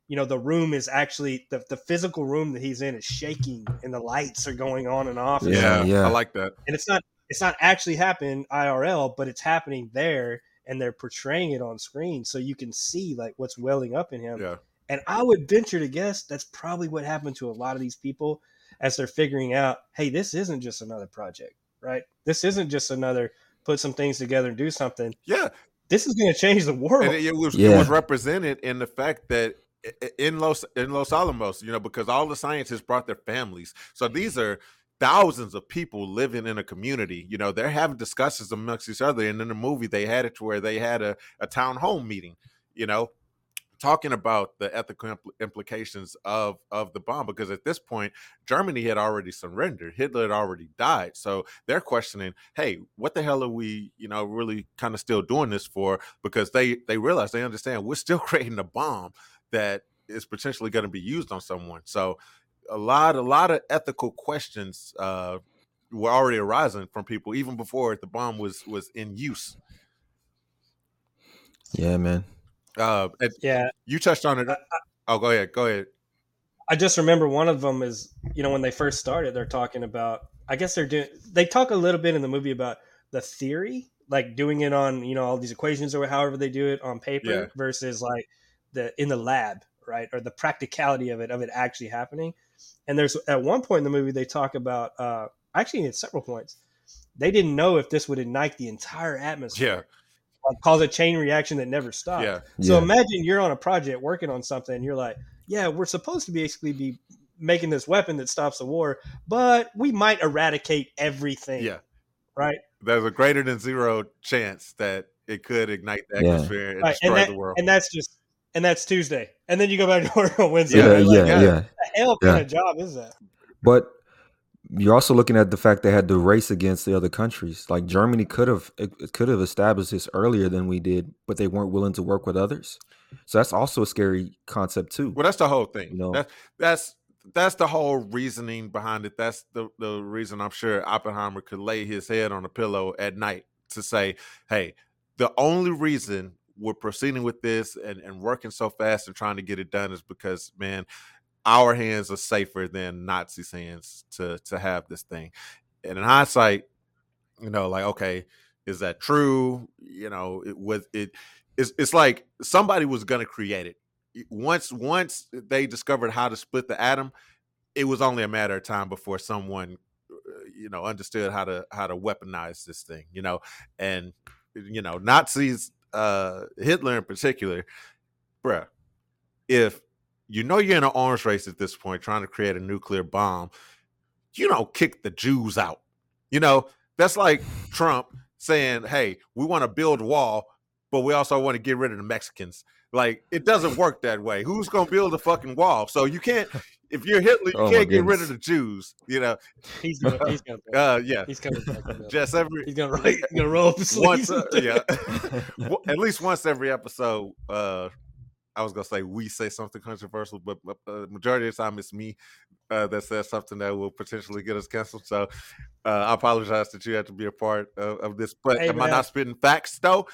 you know the room is actually the, the physical room that he's in is shaking and the lights are going on and off and, yeah, Yeah, yeah. I like that. and it's not it's not actually happening irl but it's happening there and they're portraying it on screen so you can see like what's welling up in him Yeah, and I would venture to guess that's probably what happened to a lot of these people as they're figuring out, hey, this isn't just another project, right? This isn't just another put some things together and do something. yeah. This is going to change the world. and it, it was it was represented in the fact that i- i- in Los in Los Alamos, you know, because all the scientists brought their families. So these are thousands of people living in a community. You know, they're having discussions amongst each other. And in the movie, they had it to where they had a, a town home meeting. You know, talking about the ethical impl- implications of of the bomb because at this point Germany had already surrendered Hitler had already died so they're questioning hey what the hell are we you know really kind of still doing this for because they they realize they understand we're still [LAUGHS] creating a bomb that is potentially going to be used on someone so a lot a lot of ethical questions uh were already arising from people even before the bomb was was in use Yeah, man. Uh yeah. you touched on it oh go ahead go ahead I just remember one of them is, you know, when they first started, they're talking about, I guess they're doing, they talk a little bit in the movie about the theory, like doing it on, you know, all these equations or however they do it on paper Yeah. versus like the, in the lab, right? Or the practicality of it, of it actually happening. And there's, at one point in the movie, they talk about, uh, actually at several points, they didn't know if this would ignite the entire atmosphere. yeah Like cause a chain reaction that never stops. yeah So Yeah. imagine you're on a project working on something, and you're like, "Yeah, we're supposed to basically be making this weapon that stops the war, but we might eradicate everything." yeah right. there's a greater than zero chance that it could ignite the Yeah. atmosphere and Right, destroy and that, the world. and that's just and that's Tuesday, and then you go back to [LAUGHS] work on Wednesday. Yeah, right? yeah, Like, yeah, yeah. What the hell Yeah. kind of job is that? But you're also looking at the fact they had to race against the other countries. Like Germany could have could have established this earlier than we did, but they weren't willing to work with others. So that's also a scary concept too. well, that's the whole thing. You know. That, that's that's the whole reasoning behind it. That's the the reason I'm sure Oppenheimer could lay his head on a pillow at night to say, "Hey, the only reason we're proceeding with this and, and working so fast and trying to get it done is because, man, our hands are safer than Nazis' hands to to have this thing." And in hindsight, you know, like, okay, is that true? You know, it was it. It's, it's like somebody was to create it once once they discovered how to split the atom it was only a matter of time before someone uh, you know understood how to how to weaponize this thing you know and you know nazis uh hitler in particular bruh if you know you're in an arms race at this point trying to create a nuclear bomb you don't kick the jews out you know that's like trump saying hey we want to build a wall but we also want to get rid of the mexicans like it doesn't work that way. Who's gonna build a fucking wall? So you can't if you're Hitler, you Oh can't get rid of the Jews. You know, He's gonna, [LAUGHS] he's gonna, uh, yeah. he's coming back. Just every He's gonna, write, he's gonna roll up his [LAUGHS] once, uh, yeah, [LAUGHS] at least once every episode. Uh, I was gonna say we say something controversial, but uh, majority of the time it's me uh, that says something that will potentially get us canceled. So uh, I apologize that you had to be a part of, of this. But Hey, am I not spitting facts though?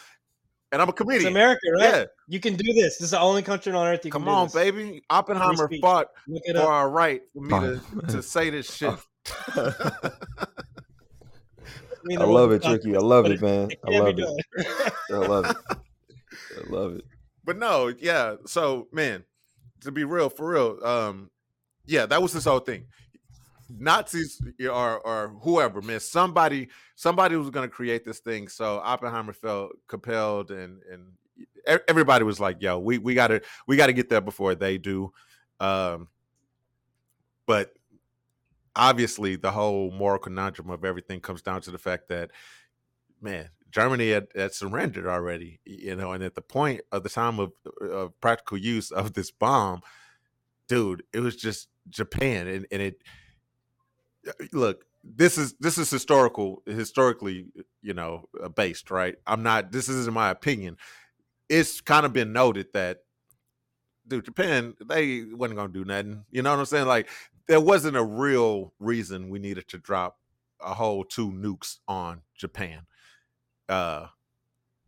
And I'm a It's comedian. America, right? Yeah, You can do this. This is the only country on earth you can come do on, this. baby. Oppenheimer fought for up. our right for me to, to [LAUGHS] say this shit. [LAUGHS] I, mean, I [LAUGHS] love it, Tricky. I love it, man. It I love it. I love it. I love it. But no, yeah. So, man, to be real, for real, um, yeah, that was this whole thing. Nazis or or whoever, man, somebody somebody was going to create this thing. So Oppenheimer felt compelled, and and everybody was like, "Yo, we we got to we got to get there before they do." Um, but obviously, the whole moral conundrum of everything comes down to the fact that, man, Germany had, had surrendered already, you know, and at the point of the time of, of practical use of this bomb, dude, it was just Japan, and and it look this is this is historical historically you know uh, based right i'm not this isn't my opinion it's kind of been noted that dude, Japan, they wasn't gonna do nothing. You know what I'm saying? Like, there wasn't a real reason we needed to drop a whole two nukes on Japan. Uh,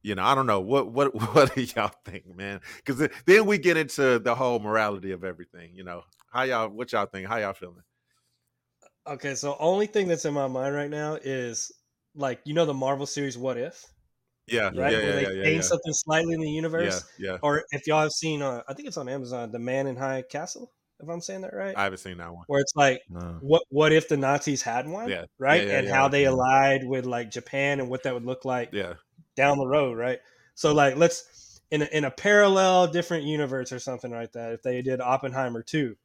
you know, I don't know what what [LAUGHS] what do y'all think, man? Because then we get into the whole morality of everything. You know, how y'all, what y'all think? How y'all feeling? Okay, so only thing that's in my mind right now is like you know the Marvel series What If, Yeah, right? yeah, Where yeah, they yeah, yeah, change yeah. something slightly in the yeah, universe. yeah. Or if y'all have seen, uh, I think it's on Amazon, The Man in High Castle, if I'm saying that right. I haven't seen that won. Where it's like, No. what what if the Nazis had one, Yeah, right? yeah, yeah, and yeah, how they allied with like Japan and what that would look like Yeah, down the road, right? So like let's in a, in a parallel different universe or something like that. If they did Oppenheimer two,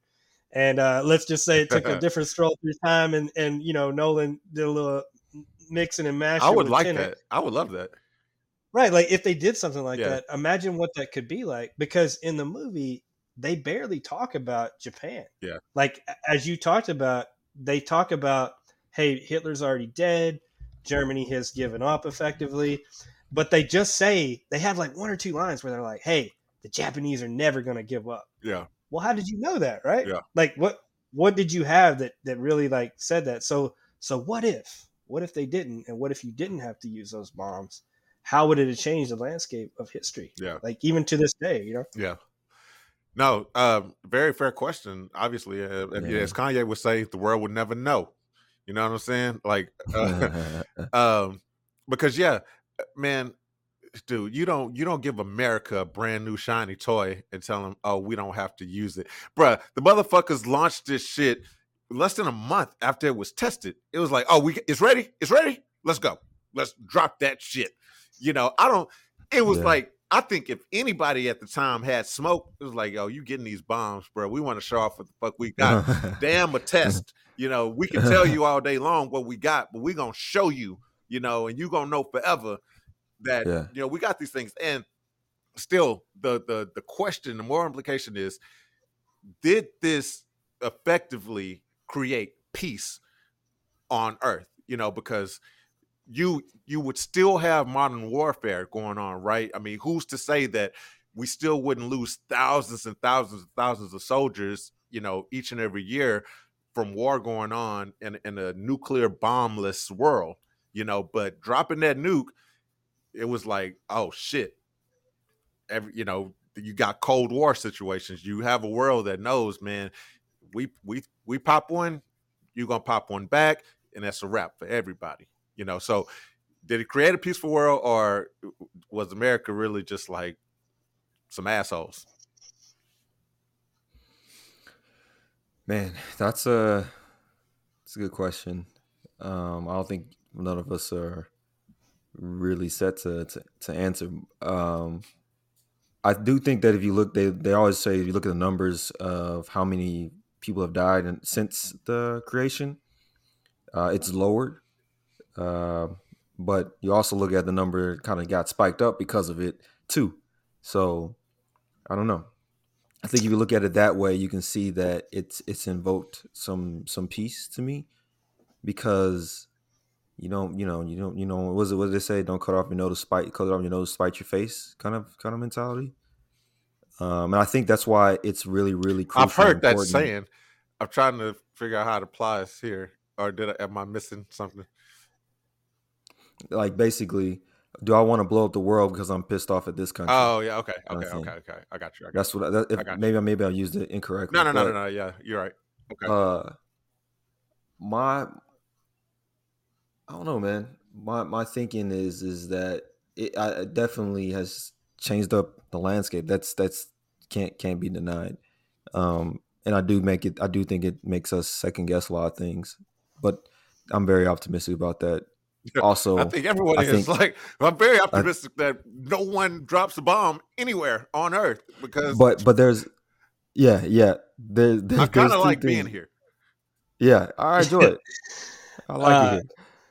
and uh, let's just say it took a [LAUGHS] different stroll through time, and and you know Nolan did a little mixing and mashing. I would like Tenet. that. I would love that. right? Like if they did something like Yeah. that, imagine what that could be like. Because in the movie, they barely talk about Japan. Yeah. like as you talked about, they talk about hey, Hitler's already dead. Germany has given up effectively. But they just say they have like one or two lines where they're like, "Hey, the Japanese are never going to give up." Yeah, Well, how did you know that, right? Yeah. Like what what did you have that that really like said that? So so what if? What if they didn't? And what if you didn't have to use those bombs? How would it have changed the landscape of history? Yeah. Like even to this day, you know? yeah. No, um, very fair question. Obviously, uh, Yeah. as Kanye would say, the world would never know. You know what I'm saying? Like, uh, [LAUGHS] [LAUGHS] um, because yeah, man, dude, you don't you don't give America a brand new shiny toy and tell them, oh, we don't have to use it, bruh. The motherfuckers launched this shit less than a month after it was tested. It was like, oh, we it's ready, it's ready. Let's go. Let's drop that shit. You know, I don't. It was Yeah. like I think if anybody at the time had smoke, it was like, oh, you getting these bombs, bro? We want to show off what the fuck we [LAUGHS] got damn a test. You know, we can tell you all day long what we got, but we're gonna show you, you know, and you're gonna know forever that Yeah. you know we got these things. And still the the the question, the moral implication is did this effectively create peace on earth? You know, because you you would still have modern warfare going on, right? I mean, who's to say that we still wouldn't lose thousands and thousands and thousands of soldiers, you know, each and every year from war going on in, in a nuclear bombless world, you know, but dropping that nuke, it was like, oh shit. Every you know, you got Cold War situations. You have a world that knows, man, we we we pop one, you're gonna pop one back, and that's a wrap for everybody. You know, so did it create a peaceful world or was America really just like some assholes? Man, that's a that's a good question. Um, I don't think none of us are really set to to, to answer. Um, I do think that if you look, they they always say if you look at the numbers of how many people have died and since the creation, uh, it's lowered. Uh, but you also look at the number kind of got spiked up because of it too. So I don't know. I think if you look at it that way, you can see that it's it's invoked some some peace to me because you don't you know you don't you know what was it what did they say? Don't cut off your nose to spite cut off your nose spite your face kind of kind of mentality. Um, and I think that's why it's really really. I've heard that saying. I'm trying to figure out how it applies here. Or did I am I missing something? Like basically, do I want to blow up the world because I'm pissed off at this country? Oh yeah, okay, okay, okay, okay. I got you. I got that's what I, that, if, I got maybe maybe I used it incorrectly. No, no, no, but- no, no. Yeah, you're right. Okay. Uh, my, I don't know, man. My my thinking is is that it, I, it definitely has changed up the landscape. That's that's can't can't be denied. Um, and I do make it. I do think it makes us second guess a lot of things. But I'm very optimistic about that. [LAUGHS] Also, I think everyone I is think- like. I'm very optimistic that no one drops a bomb anywhere on Earth because but but there's, yeah, yeah. There, there, I kind of two like being here. Yeah, I enjoy it. I like Uh, it. Here.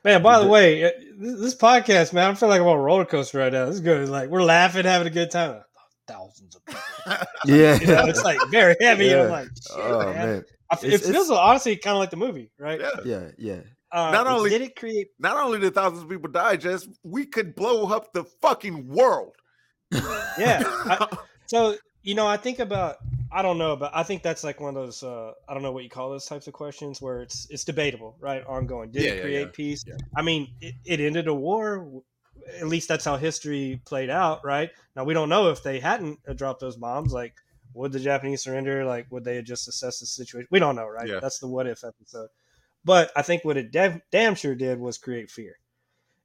Man, by the The- way, uh, this, this podcast, man, I feel like I'm on a roller coaster right now. This is good. Like we're laughing, having a good time. Thousands of people. Yeah, [LAUGHS] [LAUGHS] You know, it's like very heavy. And I'm like, shit, oh man. man, I f- It's- it feels it's- honestly kind of like the movie, right? yeah. yeah, yeah. Uh, Not only- did it create Not only did thousands of people die, just we could blow up the fucking world. Yeah. I- [LAUGHS] so You know, I think about I don't know, but I think that's like one of those uh, I don't know what you call those types of questions where it's it's debatable, right? Ongoing. Did Yeah, it create yeah. peace? Yeah. I mean, it, it ended a war. At least that's how history played out, right? Now we don't know if they hadn't uh, dropped those bombs. Like, would the Japanese surrender? Like, would they have just assessed the situation? We don't know, right? That's the what if episode. But I think what it dev- damn sure did was create fear.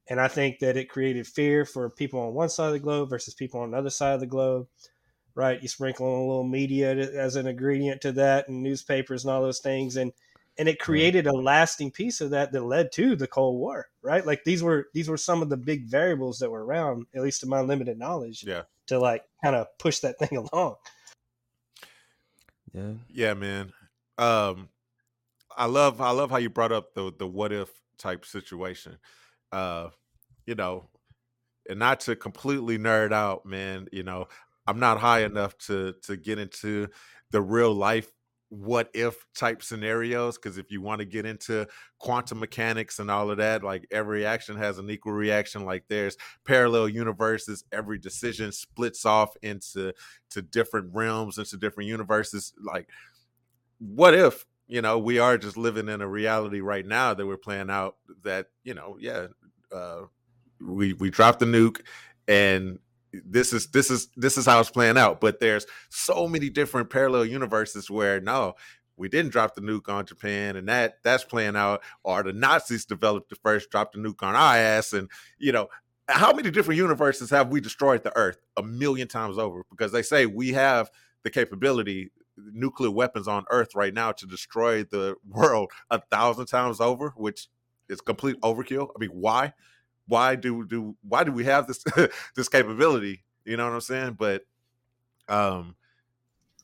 And I think that it created fear for people on one side of the globe versus people on the other side of the globe, right? You sprinkle in a little media to- as an ingredient to that and newspapers and all those things. And, and it created a lasting piece of that that led to the Cold War, right? Like these were, these were some of the big variables that were around, at least to my limited knowledge, Yeah. to like kind of push that thing [LAUGHS] along. Yeah. Yeah, man. Um, I love I love how you brought up the the what if type situation. Uh, you know, and not to completely nerd out, man. You know, I'm not high enough to to get into the real life what if type scenarios because if you want to get into quantum mechanics and all of that like every action has an equal reaction like there's parallel universes every decision splits off into to different realms into different universes like what if you know we are just living in a reality right now that we're playing out that you know yeah uh we we dropped the nuke and this is this is this is how it's playing out. But there's so many different parallel universes where no we didn't drop the nuke on japan and that that's playing out or the nazis developed the first dropped the nuke on our ass and you know how many different universes have we destroyed the earth a million times over? Because they say we have the capability nuclear weapons on earth right now to destroy the [LAUGHS] world a thousand times over which is complete overkill i mean why why do do why do we have this [LAUGHS] this capability you know what i'm saying but um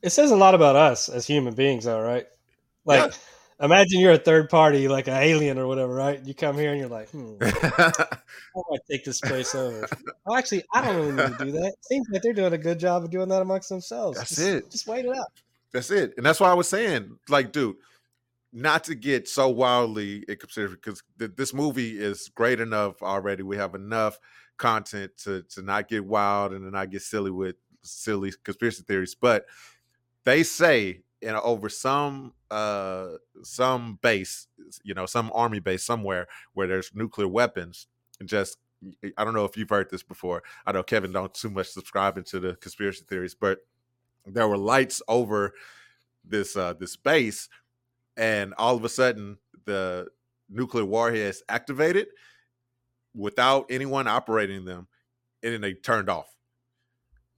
It says a lot about us as human beings, though, right? Like, imagine you're a third party, like an alien or whatever, right? You come here and you're like, hmm, how [LAUGHS] do I take this place over? well, actually, I don't really need to do that. Seems like they're doing a good job of doing that amongst themselves. That's Just- it. Just wait it out. That's it. And that's why I was saying, like, dude, not to get so wildly considered because th- this movie is great enough already. We have enough content to to not get wild and to not get silly with silly conspiracy theories. But they say know over some uh some base, you know, some army base somewhere where there's nuclear weapons, and just I don't know if you've heard this before. I know Kevin don't too much subscribe into the conspiracy theories, but there were lights over this uh this base and all of a sudden the nuclear warheads activated without anyone operating them and then they turned off.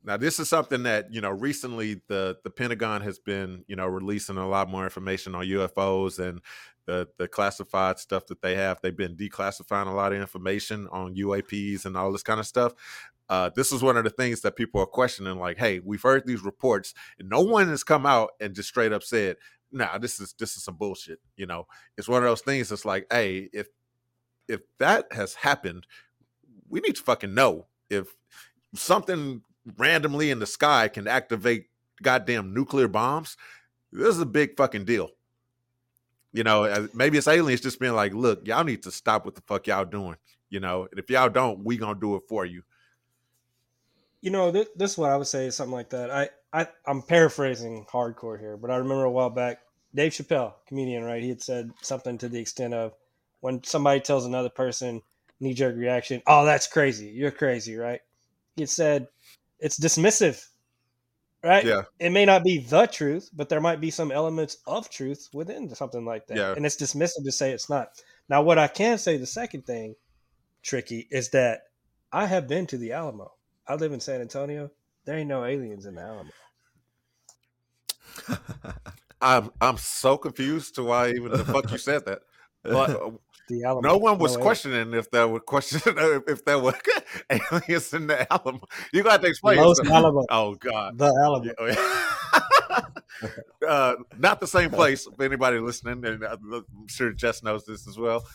Now this is something that you know recently the the pentagon has been you know releasing a lot more information on ufos and the the classified stuff that they have. They've been declassifying a lot of information on uaps and all this kind of stuff uh, this is one of the things that people are questioning like hey we've heard these reports and no one has come out and just straight up said nah this is this is some bullshit you know? It's one of those things that's like hey if if that has happened we need to fucking know if something randomly in the sky can activate goddamn nuclear bombs this is a big fucking deal. You know maybe it's aliens just being like look y'all need to stop what the fuck y'all doing you know? And if y'all don't we gonna do it for you You know, this, this is what I would say, is something like that. I, I, I'm paraphrasing hardcore here, but I remember a while back, Dave Chappelle, comedian, right? He had said something to the extent of when somebody tells another person knee jerk reaction, oh, that's crazy. You're crazy, right? He had said it's dismissive, right? Yeah. It may not be the truth, but there might be some elements of truth within something like that. Yeah. And it's dismissive to say it's not. Now, what I can say, the second thing, tricky, is that I have been to the Alamo. I live in San Antonio. There ain't no aliens in the Alamo. [LAUGHS] i'm i'm so confused to why even the fuck you said that but [LAUGHS] uh, The Alamo. no one was aliens. questioning if there were question [LAUGHS] if there were aliens in the Alamo. You got to explain. Los. Alamos. Oh God. The Alamo. Yeah. uh, not the same place. If anybody listening, and I'm sure Jess knows this as well.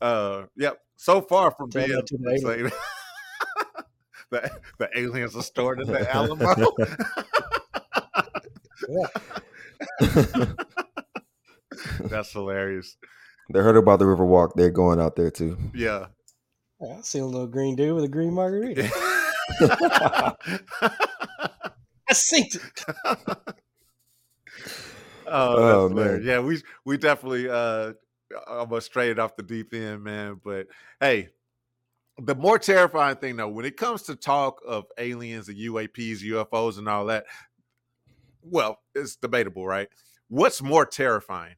Uh, yep. So far from Tell being the the, same- the the aliens are stored in the Alamo. [LAUGHS] That's hilarious. they heard about the River Walk. They're going out there too. Yeah. Yeah, I see a little green dude with a green margarita. I synced it. oh, oh man. Yeah, we we definitely uh almost straight off the deep end, man. But hey, the more terrifying thing though, when it comes to talk of aliens and UAPs, UFOs, and all that, well, it's debatable, right? What's more terrifying?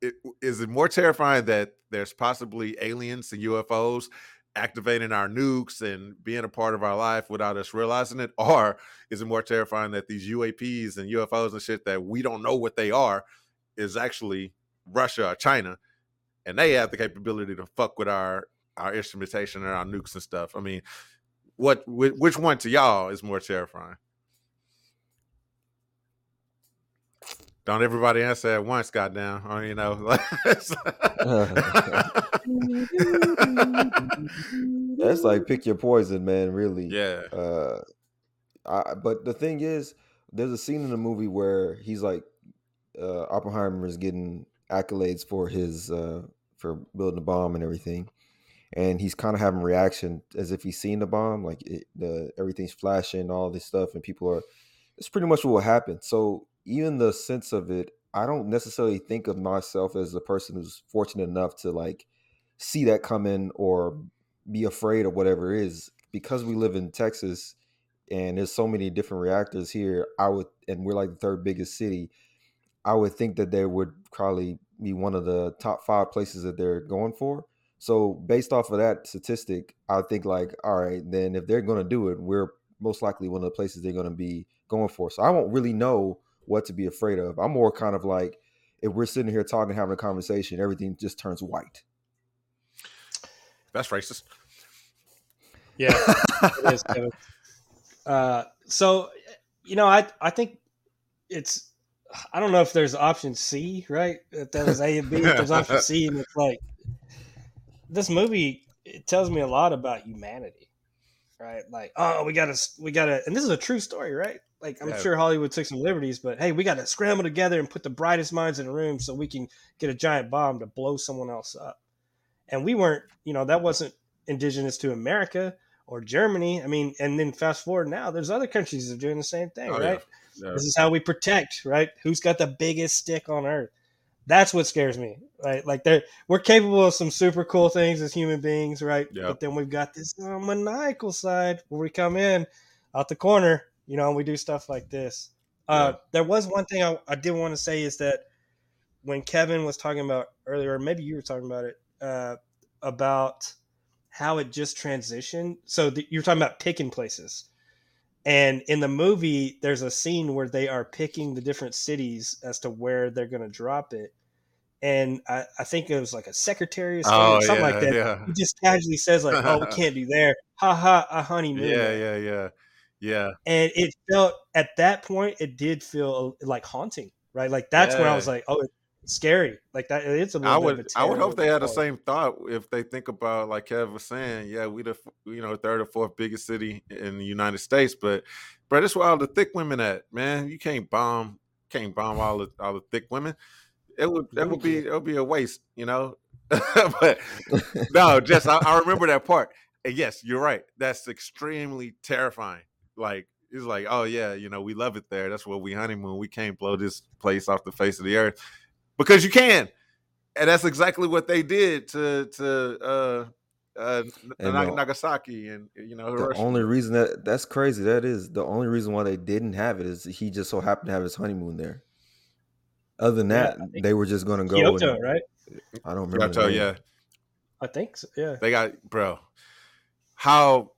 It, is it more terrifying that there's possibly aliens and UFOs activating our nukes and being a part of our life without us realizing it? [LAUGHS] Or is it more terrifying that these UAPs and UFOs and shit that we don't know what they are is actually Russia or China and they have the capability to fuck with our our instrumentation and our nukes and stuff. I mean, what which one to y'all is more terrifying? Don't everybody answer at once, goddamn. Or you know, [LAUGHS] that's like pick your poison, man. Really, yeah. Uh, I, but the thing is, there's a scene in the movie where he's like, uh, Oppenheimer is getting accolades for his uh, for building the bomb and everything, and he's kind of having reaction as if he's seen the bomb, like it, the everything's flashing, all this stuff, and people are. It's pretty much what happened. So even the sense of it, I don't necessarily think of myself as a person who's fortunate enough to like see that coming or be afraid of whatever it is because we live in Texas and there's so many different reactors here. I would, and we're like the third biggest city. I would think that they would probably be one of the top five places that they're going for. So based off of that statistic, I think like, all right, then if they're going to do it, we're most likely one of the places they're going to be going for. So I won't really know what to be afraid of. I'm more kind of like, if we're sitting here talking, having a conversation, everything just turns white. That's racist. Yeah, it is, Kevin. Uh, so, you know, I I think it's I don't know if there's option C, right? If that was A and B, if there's option C, and it's like this movie it tells me a lot about humanity, right? Like, oh, we gotta, we gotta, and this is a true story, right? Like, I'm yeah. sure Hollywood took some liberties, but hey, we gotta scramble together and put the brightest minds in the room so we can get a giant bomb to blow someone else up. And we weren't, you know, that wasn't indigenous to America or Germany. I mean, and then fast forward now, there's other countries that are doing the same thing, oh, right? Yeah. Yeah. This is how we protect, right? Who's got the biggest stick on earth? That's what scares me, right? Like they we're capable of some super cool things as human beings, right? Yep. But then we've got this uh, maniacal side where we come in out the corner, you know, and we do stuff like this. Uh, There was one thing I, I did want to say is that when Kevin was talking about earlier, maybe you were talking about it, uh, about how it just transitioned. So the, you're talking about picking places. And in the movie, there's a scene where they are picking the different cities as to where they're going to drop it. And I, I, think it was like a secretary or oh, something yeah, like that. Yeah. He just casually says like, "Oh, we [LAUGHS] can't do there." Ha ha, a honeymoon. Yeah, yeah, yeah, yeah. And it felt at that point, it did feel uh, like haunting, right? Like that's yeah. when I was like, "Oh, scary. Like that. It's a. I would. I would hope they had the same thought if they think about like Kev was saying. Yeah, we the you know third or fourth biggest city in the United States, but but it's where all the thick women at. Man, you can't bomb. Can't bomb all the all the thick women. It would that would be it would be a waste, you know. [LAUGHS] but no, just I, I remember that part. And yes, you're right. That's extremely terrifying. Like it's like, oh yeah, you know, we love it there. That's where we honeymoon. We can't blow this place off the face of the earth because you can, and that's exactly what they did to to uh, uh, and Nagasaki and you know Hiroshima. the only reason that that's crazy. That is the only reason why they didn't have it is he just so happened to have his honeymoon there. Other than that, yeah, they were just going to go. Kyoto, and, right? I don't remember. Kyoto, yeah. I think so. Yeah. They got bro. How?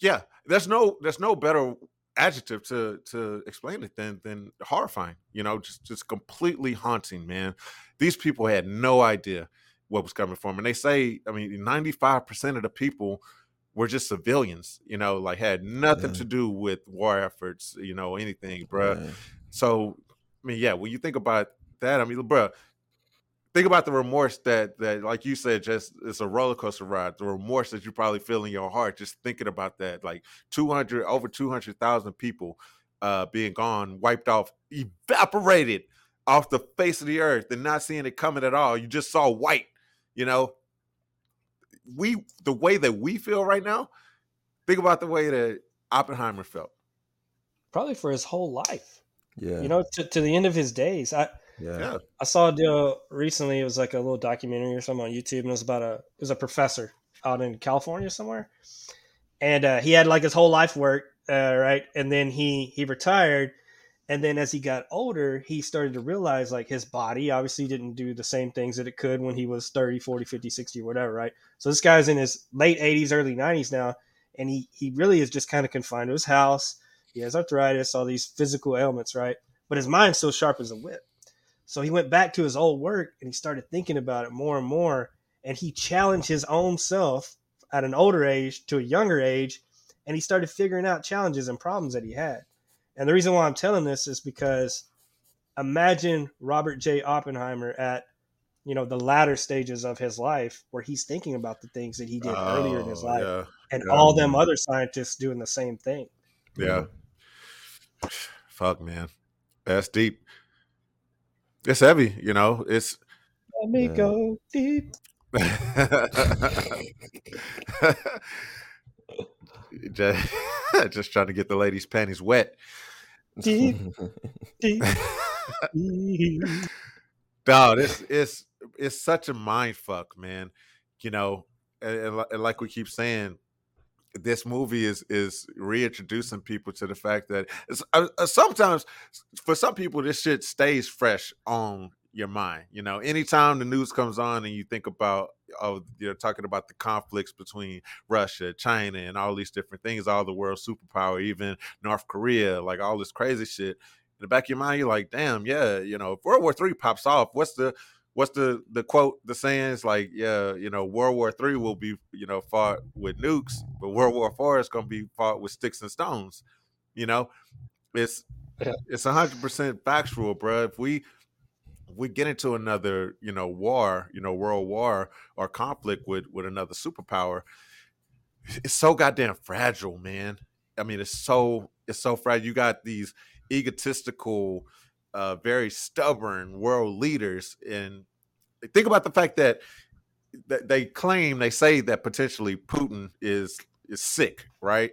Yeah. There's no. There's no better adjective to to explain it than than horrifying. You know, just just completely haunting, man. These people had no idea what was coming for them, and they say, I mean, ninety five percent of the people were just civilians. You know, like had nothing yeah. to do with war efforts. You know, anything, bro. Yeah. So, I mean, yeah, when you think about that, I mean, bro, think about the remorse that that like you said just it's a roller coaster ride the remorse that you probably feel in your heart just thinking about that like 200 over 200,000 people uh being gone wiped off evaporated off the face of the earth and not seeing it coming at all. You just saw white you know? We the way that we feel right now think about the way that Oppenheimer felt. Probably for his whole life. Yeah. You know, to, to the end of his days. I Yeah. Yeah. I saw a deal recently. It was like a little documentary or something on YouTube, and it was about a it was a professor out in California somewhere, and uh, he had like his whole life work, uh, right? And then he he retired, and then as he got older, he started to realize like his body obviously didn't do the same things that it could when he was 30, 40, 50, 60 whatever, right? So this guy's in his late 80s, early 90s now, and he he really is just kind of confined to his house. He has arthritis, all these physical ailments, right? But his mind's still sharp as a whip. So he went back to his old work and he started thinking about it more and more. And he challenged his own self at an older age to a younger age. And he started figuring out challenges and problems that he had. And the reason why I'm telling this is because imagine Robert J. Oppenheimer at you know the latter stages of his life where he's thinking about the things that he did earlier in his Oh, life Yeah. and yeah. all them other scientists doing the same thing. Yeah. [SIGHS] Fuck, man. That's deep. It's heavy, you know. It's Let me Yeah. go deep. [LAUGHS] just, [LAUGHS] just trying to get the ladies' panties wet. Deep. deep. [LAUGHS] deep. Dog, it's it's it's such a mind fuck, man. You know, and, and and like we keep saying, this movie is is reintroducing people to the fact that uh, uh, sometimes for some people this shit stays fresh on your mind. You know, anytime the news comes on and you think about oh you're talking about the conflicts between Russia, China, and all these different things, all the world superpower, even North Korea, like all this crazy shit. In the back of your mind, you're like, damn, yeah, you know, if World War Three pops off, what's the what's the the quote the saying is like yeah you know world war three will be you know fought with nukes but world war four is going to be fought with sticks and stones you know? It's Yeah. it's a hundred percent factual bro if we if we get into another you know war you know world war or conflict with with another superpower it's so goddamn fragile man. I mean it's so it's so fragile. You got these egotistical uh, very stubborn world leaders. And think about the fact that, that they claim, they say that potentially Putin is is sick, right?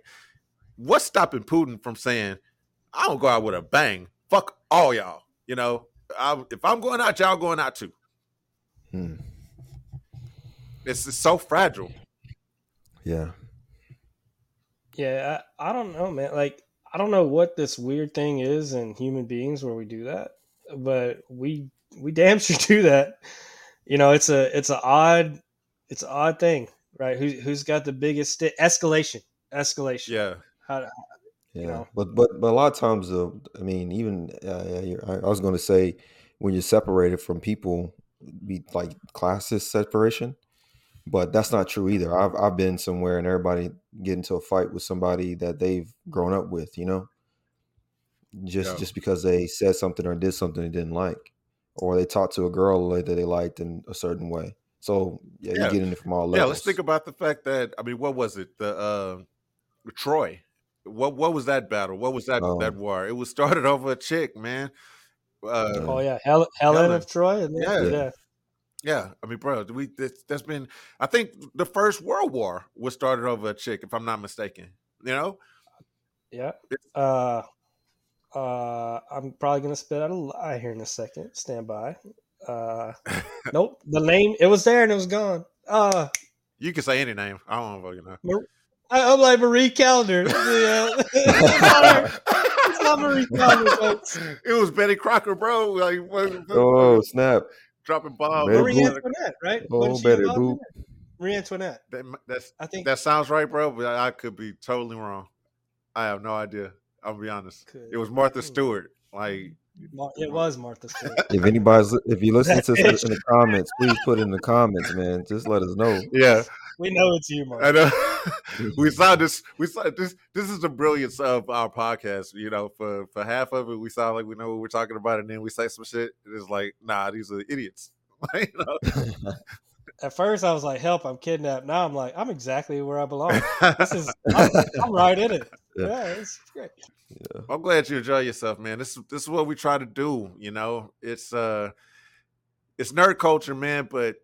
What's stopping Putin from saying, "I don't go out with a bang. Fuck all y'all." You know, I, if I'm going out, y'all going out too. Hmm. It's, it's so fragile. Yeah. Yeah, I, I don't know, man. Like, I don't know what this weird thing is in human beings where we do that, but we we damn [LAUGHS] sure do that. You know, it's a it's an odd it's an odd thing, right? Who who's got the biggest sti- escalation? Escalation. Yeah, How, Yeah, know? but but but a lot of times, uh, I mean, even uh, you're- I, I was going to say when you're separated from people, be like classist separation, but that's not true either. I've I've been somewhere and everybody get into a fight with somebody that they've grown up with, you know, just Yeah. just because they said something or did something they didn't like, or they talked to a girl that they liked in a certain way. So yeah, Yeah. you get in it from all levels. yeah. Let's think about the fact that I mean, what was it? The uh, Troy. What what was that battle? What was that that Um, war? It was started [LAUGHS] over a chick, man. Uh, oh yeah, Hel- Helen, Helen. of Troy. and Yeah. yeah. Yeah, I mean, bro, we this, that's been. I think the first World War was started over a chick, if I'm not mistaken. You know, Yeah. Uh, uh, I'm probably gonna spit out a lie here in a second. Stand by. Uh, [LAUGHS] nope. The name it was there and it was gone. Uh, you can say any name. I don't fucking know. I, I'm like Marie Callender. Yeah. [LAUGHS] it's, not her. It's not Marie Callender, [LAUGHS] folks. it was Betty Crocker, bro. Like what- what- oh snap! Dropping bombs. Betty Marie Boop. Antoinette, right? Oh, Wasn't she Betty involved in Boop. that? Marie Antoinette. That, that's I think that sounds right, bro. But I, I could be totally wrong. I have no idea. I'll be honest. Could- It was Martha. Stewart. Like Mar- it was Martha Stewart. [LAUGHS] If anybody's if you listen to this in the [LAUGHS] comments, please put it in the comments, man. Just let us know. yeah, We know it's you, I know. [LAUGHS] we saw this. We saw this. This is the brilliance of our podcast. You know, for for half of it, we sound like we know what we're talking about, and then we say some shit. and It's like, nah, these are idiots. Like, you know? At first, I was like, "Help! I'm kidnapped." Now I'm like, "I'm exactly where I belong." This is I'm, I'm right in it. Yeah. Yeah, it's great. I'm glad you enjoy yourself, man. This this is what we try to do. You know, it's uh, it's nerd culture, man. But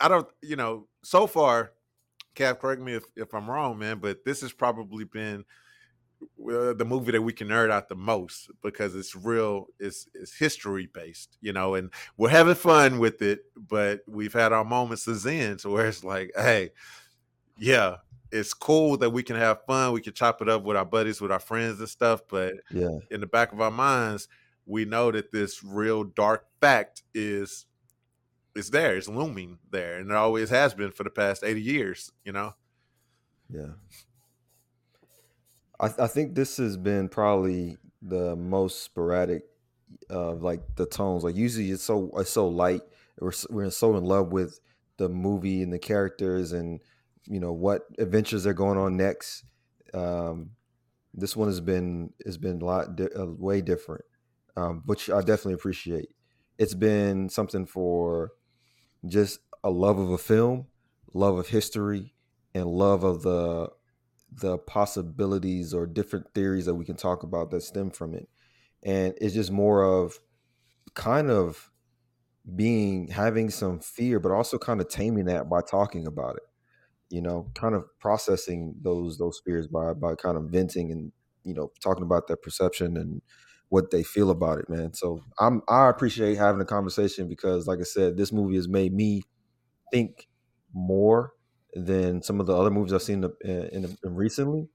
I don't, you know, so far, Cap, correct me if if I'm wrong, man. But this has probably been uh, the movie that we can nerd out the most because it's real it's it's history based you know and we're having fun with it but we've had our moments of zen to where it's like hey yeah it's cool that we can have fun we can chop it up with our buddies with our friends and stuff but Yeah. in the back of our minds we know that this real dark fact is is there it's looming there and it always has been for the past 80 years you know Yeah. I, I think this has been probably the most sporadic uh, of like the tones. Like usually it's so it's so light. We're we're so in love with the movie and the characters and you know what adventures are going on next. Um, this one has been has been a lot di- uh, way different, um, which I definitely appreciate. It's been something for just a love of a film, love of history, and love of the the possibilities or different theories that we can talk about that stem from it. And it's just more of kind of being having some fear, but also kind of taming that by talking about it. You know, kind of processing those those fears by by kind of venting and you know talking about their perception and what they feel about it, man. So I'm I appreciate having a conversation because, like I said, this movie has made me think more than some of the other movies I've seen in, in, in recently,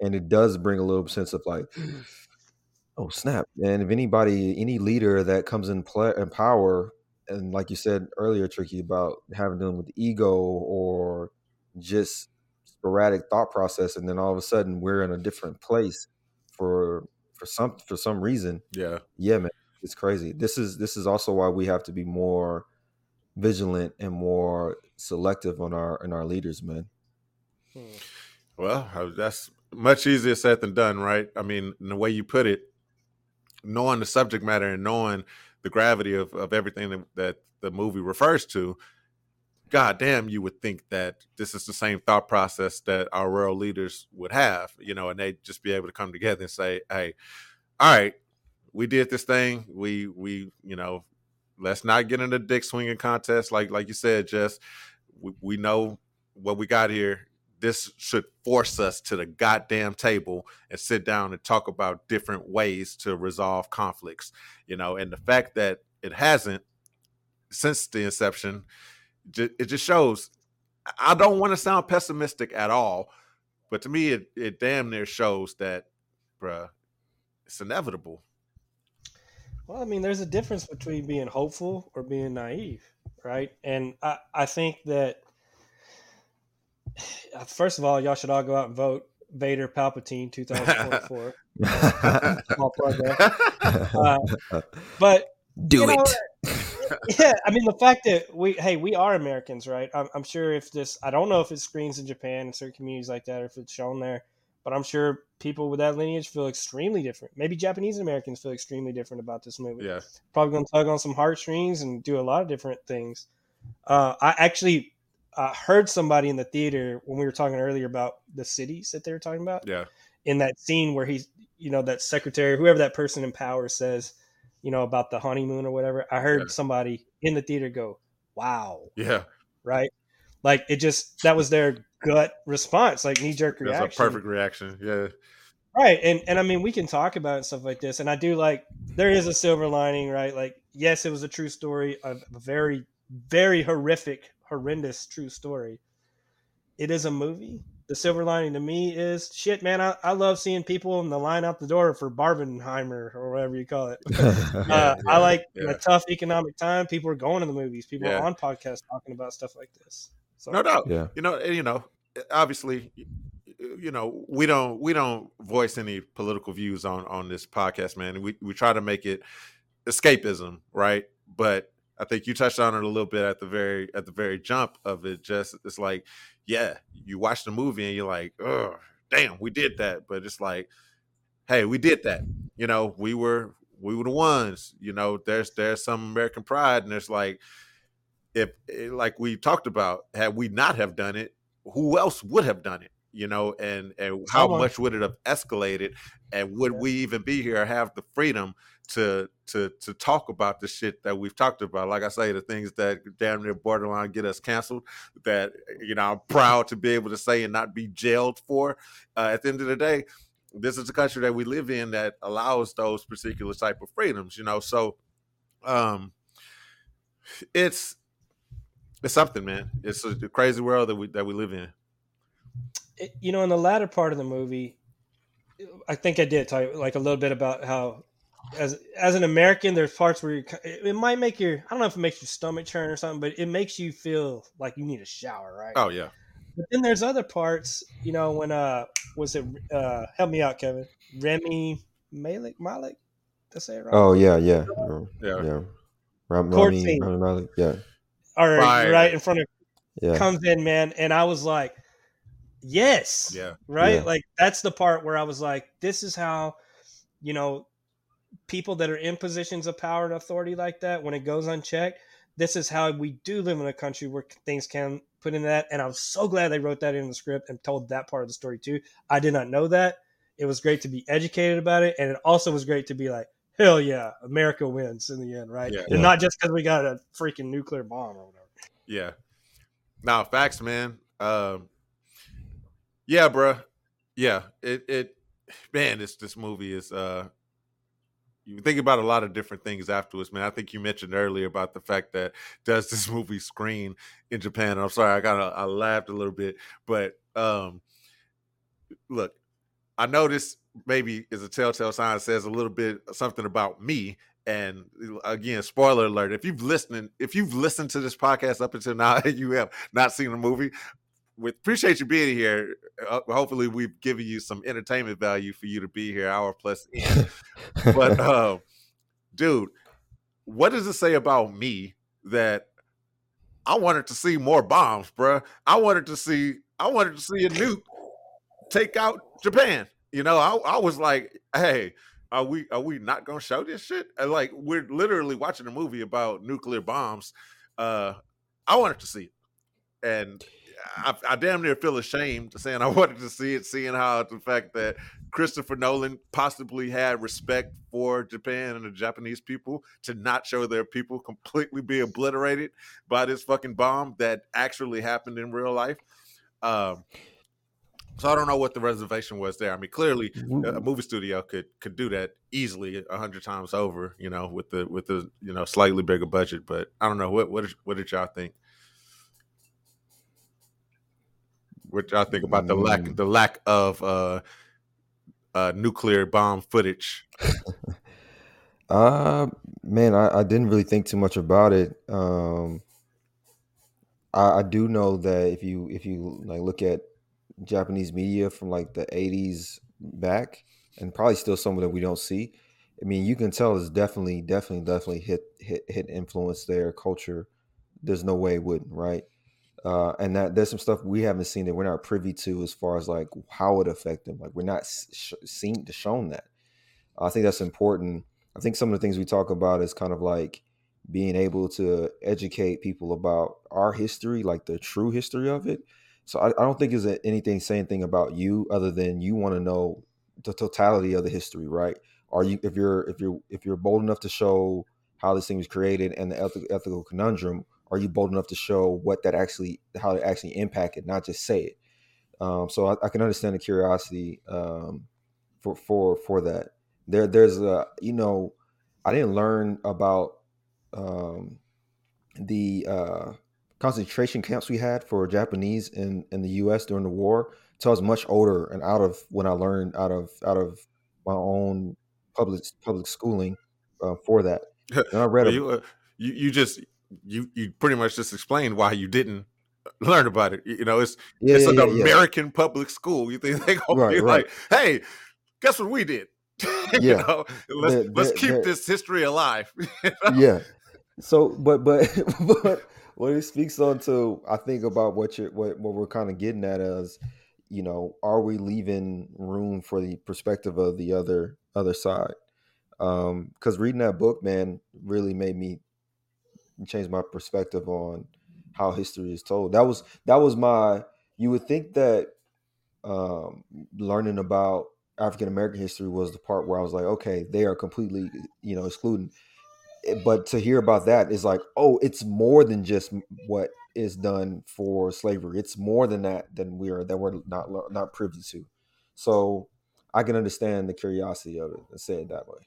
and it does bring a little sense of like, [GASPS] oh snap! And if anybody, any leader that comes in play in power, and like you said earlier, tricky about having to do with ego or just sporadic thought process, and then all of a sudden we're in a different place for for some for some reason. yeah Yeah, man, it's crazy. This is this is also why we have to be more vigilant and more selective on our in our leaders, man. Hmm. Well, that's much easier said than done, right? I mean, in the way you put it, knowing the subject matter and knowing the gravity of, of everything that, that the movie refers to, god damn, you would think that this is the same thought process that our world leaders would have, you know, and they'd just be able to come together and say, hey, all right, we did this thing. We we, you know, let's not get in a dick swinging contest. Like like you said, just we, we know what we got here this should force us to the goddamn table and sit down and talk about different ways to resolve conflicts you know and the fact that it hasn't since the inception it just shows i don't want to sound pessimistic at all but to me it, it damn near shows that bruh it's inevitable Well, I mean, there's a difference between being hopeful or being naive, right? And I, I think that [SIGHS] first of all, y'all should all go out and vote Vader Palpatine 2024. [LAUGHS] Small. [LAUGHS] Uh, but Do you know, it. Yeah, I mean the fact that we hey we are Americans, right? I'm, I'm sure if this I don't know if it screens in Japan and certain communities like that or if it's shown there, but I'm sure people with that lineage feel extremely different. Maybe Japanese Americans feel extremely different about this movie. yeah Probably gonna tug on some heartstrings and do a lot of different things. Uh, I actually uh, heard somebody in the theater when we were talking earlier about the cities that they were talking about yeah in that scene where he's you know that secretary whoever that person in power says you know about the honeymoon or whatever i heard Yeah. somebody in the theater go wow. Yeah. Right? Like it just that was their gut response like knee-jerk reaction. that's reaction. a perfect reaction yeah. Right and and i mean we can talk about and stuff like this and i do like there is a silver lining right? Like yes it was a true story a very very horrific horrendous true story. It is a movie the silver lining to me is shit man i, I love seeing people in the line out the door for barbenheimer or whatever you call it. [LAUGHS] Uh, Yeah, i like in yeah. a tough economic time. People are going to the movies. People Yeah. are on podcasts talking about stuff like this. So no doubt. Yeah. you know eh, you know eh, obviously eh, you know we don't we don't voice any political views on on this podcast man. We we try to make it escapism right? But i think you touched on it a little bit at the very at the very jump of it. Just it's like yeah you watch the movie and you're like oh damn we did that. But it's like hey we did that. You know we were we were the ones you know there's there's some american pride and there's like if eh, like we talked about had we not have done it who else would have done it you know and and how much would it have escalated and would we even be here have the freedom to to to talk about the shit that we've talked about like i say the things that damn near borderline get us canceled that you know i'm proud to be able to say and not be jailed for uh, at the end of the day this is the country that we live in that allows those particular type of freedoms, you know. So um it's it's something, man. It's a crazy world that we that we live in. You know, in the latter part of the movie, I think I did talk like a little bit about how, as as an American, there's parts where you, it might make your I don't know if it makes your stomach churn or something, but it makes you feel like you need a shower, right? Oh yeah. But then there's other parts, you know, when uh was it uh help me out, Kevin? Remy Malik Malik? To say it right? Oh yeah, yeah, Yeah. yeah. Ram- Rami- scene. Rami Malek, yeah, All right, Right. right in front of yeah. comes in, man, and I was like, yes, Yeah. right. Yeah. Like that's the part where I was like, this is how, you know, people that are in positions of power and authority like that, when it goes unchecked, this is how we do live in a country where things can put in that. And I'm so glad they wrote that in the script and told that part of the story too. I did not know that. It was great to be educated about it, and it also was great to be like, hell yeah, America wins in the end, right? Yeah. And Yeah. not just because we got a freaking nuclear bomb or whatever. Yeah. Now, facts, man. Um, yeah, bruh. Yeah, it it man, this this movie is uh you think about a lot of different things afterwards, man. I think you mentioned earlier about the fact that [LAUGHS] does this movie screen in Japan? And I'm sorry, I got I laughed a little bit, but um look, I know this maybe is a telltale sign. Says a little bit something about me. And again, spoiler alert: if you've listening, if you've listened to this podcast up until now, [LAUGHS] you have not seen the movie, we appreciate you being here. Uh, hopefully, we've given you some entertainment value for you to be here, hour plus [LAUGHS] but uh, dude, what does it say about me that I wanted to see more bombs, bruh? I wanted to see, I wanted to see a nuke take out Japan. You know, I, I was like, hey, are we are we not gonna show this shit? And like we're literally watching a movie about nuclear bombs. Uh I wanted to see it. And I, I damn near feel ashamed saying I [LAUGHS] wanted to see it, seeing how the fact that Christopher Nolan possibly had respect for Japan and the Japanese people to not show their people completely be obliterated by this fucking bomb that actually happened in real life. Um, so I don't know what the reservation was there. I mean, clearly a movie studio could could do that easily a hundred times over, you know, with the with the you know slightly bigger budget. But I don't know what what did, what did y'all think? What y'all think about the lack Mm. the lack of uh, uh, nuclear bomb footage? [LAUGHS] Uh man, I, I didn't really think too much about it. Um I, I do know that if you if you like look at Japanese media from like the 80s back and probably still some of that we don't see. I mean, you can tell it's definitely definitely definitely hit hit hit influence their culture. There's no way it wouldn't, right? Uh, and that there's some stuff we haven't seen that we're not privy to as far as like how it affect them. Like we're not sh- seen to shown that. I think that's important. I think some of the things we talk about is kind of like being able to educate people about our history, like the true history of it. So I, I don't think is anything saying thing about you other than you want to know the totality of the history, right? Are you if you're if you're if you're bold enough to show how this thing was created and the ethical, ethical conundrum, are you bold enough to show what that actually how it actually impacted, not just say it? Um, so I, I can understand the curiosity um, for for for that. There there's a you know I didn't learn about um, the uh, concentration camps we had for Japanese in, in the U.S. during the war until I was much older and out of when I learned out of out of my own public public schooling uh, for that. [LAUGHS] And I read Well, you, uh, you you just you you pretty much just explained why you didn't learn about it. You know, it's yeah, it's yeah, an yeah. American public school. You think they gonna be Right, right. like, hey, guess what we did? [LAUGHS] you Yeah. know, let's let's keep this history alive. [LAUGHS] You know? yeah. So, but but [LAUGHS] but what it speaks on to, I think about what you're what what we're kind of getting at is, you know, are we leaving room for the perspective of the other other side? Um, because reading that book, man, really made me change my perspective on how history is told. That was that was my. You would think that um, learning about African American history was the part where I was like, okay, they are completely, you know, excluding but to hear about that is like oh it's more than just what is done for slavery it's more than that than we are that we're not not privy to so I can understand the curiosity of it and say it that way.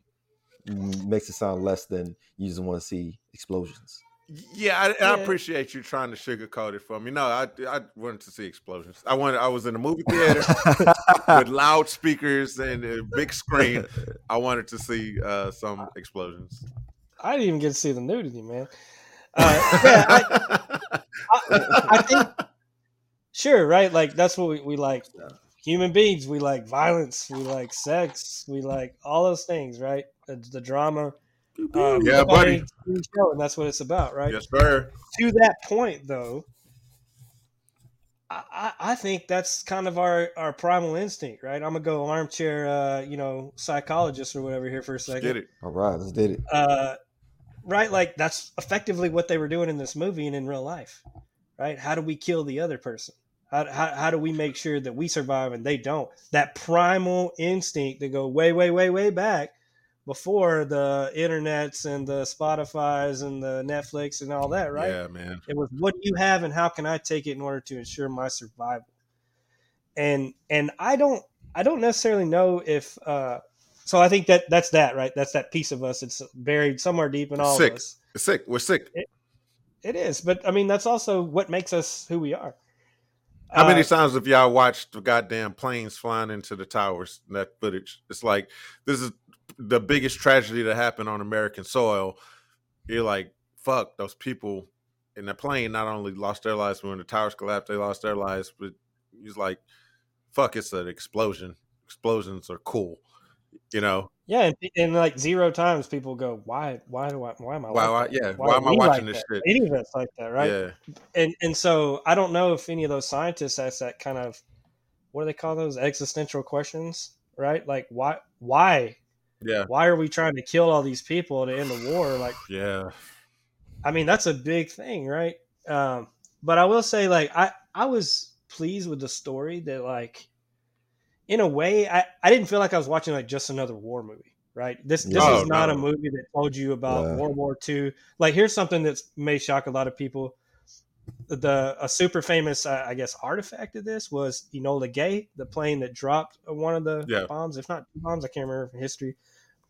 M- Makes it sound less than you just want to see explosions. Yeah, I, I appreciate you trying to sugarcoat it for me. No, I I wanted to see explosions. I wanted. I was in a movie theater [LAUGHS] with loudspeakers and a big screen. I wanted to see uh, some explosions. I didn't even get to see the nudity, man. Uh, yeah, I, I, I think sure, right? Like that's what we, we like. Human beings, we like violence, we like sex, we like all those things, right? The, the drama. Um, Yeah, buddy. Show, and that's what it's about, right? yes, sir. To that point, though, I, I I think that's kind of our, our primal instinct, right? I'm gonna go armchair, uh, you know, psychologist or whatever here for a second get it. All right, let's did it. uh, right? Like that's effectively what they were doing in this movie and in real life, right? How do we kill the other person? How, how, how do we make sure that we survive and they don't? That primal instinct to go way, way, way, way back before the internets and the Spotify's and the Netflix and all that, right? Yeah, man. It was what do you have and how can I take it in order to ensure my survival? And and I don't I don't necessarily know if uh so I think that that's that, right? That's that piece of us that's buried somewhere deep in all Sick. of us. It's sick. We're sick. It is, but I mean that's also what makes us who we are. How many Uh, times have y'all watched the goddamn planes flying into the towers? That footage. It's like this is the biggest tragedy that happened on American soil. You're like, fuck, those people in the plane not only lost their lives when the towers collapsed, they lost their lives, but he's like, fuck, it's an explosion. Explosions are cool. You know? Yeah, and, and like zero times people go, why, why do I, why am I? Why, why like yeah, why, am I watching like this that? shit? Any of us like that, right? Yeah. and and so I don't know if any of those scientists ask that kind of what do they call those existential questions, right? Like why why Yeah. why are we trying to kill all these people to end the war? Like Yeah. I mean that's a big thing, right? Um, but I will say like I I was pleased with the story that like in a way I I didn't feel like I was watching like just another war movie. Right. This this No, is not no. a movie that told you about Yeah. World War II. Like here's something that may shock a lot of people the a super famous uh, I guess artifact of this was Enola Gay, the plane that dropped one of the Yeah. bombs, if not two bombs, I can't remember from history.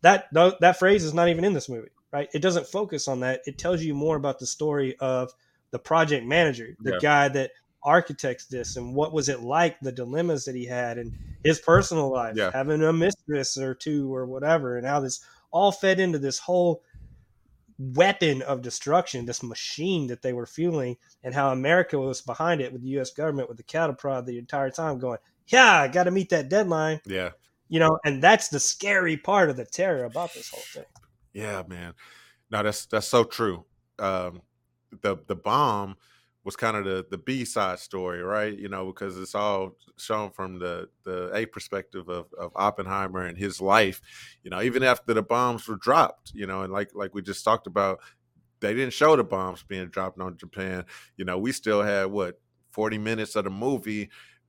That that phrase is not even in this movie, right? It doesn't focus on that. It tells you more about the story of the project manager, the Yeah. guy that architects this, and what was it like, the dilemmas that he had, and his personal life, Yeah. having a mistress or two or whatever, and how this all fed into this whole weapon of destruction, this machine that they were fueling, and how America was behind it with the U.S. government with the cattle prod the entire time, going, "Yeah, I got to meet that deadline," Yeah. you know. And that's the scary part of the terror about this whole thing. Yeah, man. No, that's that's so true. Um, the the bomb was kind of the the B side story, right? You know, because it's all shown from the the A perspective of of Oppenheimer and his life. You know, even after the bombs were dropped, you know, and like like we just talked about, they didn't show the bombs being dropped on Japan. You know, we still had what forty minutes of the movie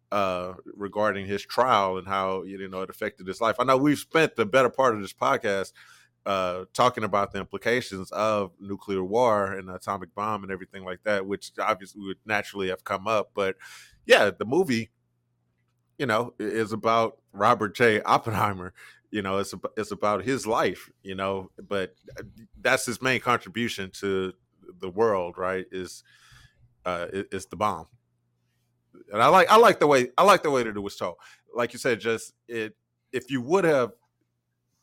uh regarding his trial and how you know it affected his life. I know we've spent the better part of this podcast uh, talking about the implications of nuclear war and the atomic bomb and everything like that, which obviously would naturally have come up. But yeah, the movie, you know, is about Robert J. Oppenheimer. You know, it's it's about his life. You know, but uh, that's his main contribution to the world, right? Is uh, is the bomb. And I like I like the way I like the way that it was told. Like you said, just it if you would have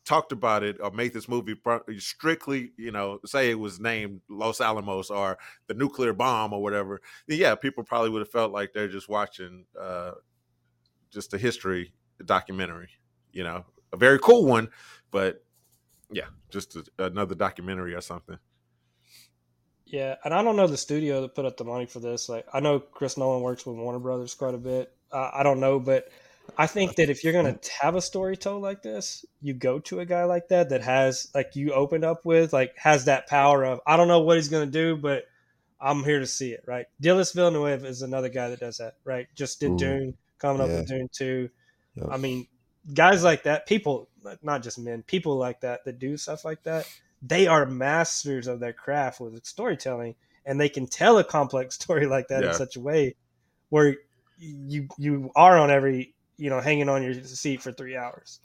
talked about it or made this movie strictly, you know, say it was named Los Alamos or the nuclear bomb or whatever, yeah, people probably would have felt like they're just watching uh, just a history documentary, you know, a very cool one, but yeah, just a, another documentary or something. Yeah, and I don't know the studio that put up the money for this. Like, I know Chris Nolan works with Warner Brothers quite a bit. Uh, I don't know, but I think that if you're gonna mm. have a story told like this, you go to a guy like that that has, like, you opened up with, like, has that power of I don't know what he's gonna do, but I'm here to see it. Right? Denis Villeneuve is another guy that does that. Right? Just did Ooh, Dune, coming up yeah. with Dune two. Yep. I mean, guys like that, people, not just men, people like that that do stuff like that, they are masters of their craft with storytelling, and they can tell a complex [LAUGHS] story like that Yeah. in such a way where you you are on every you know hanging on your seat for three hours.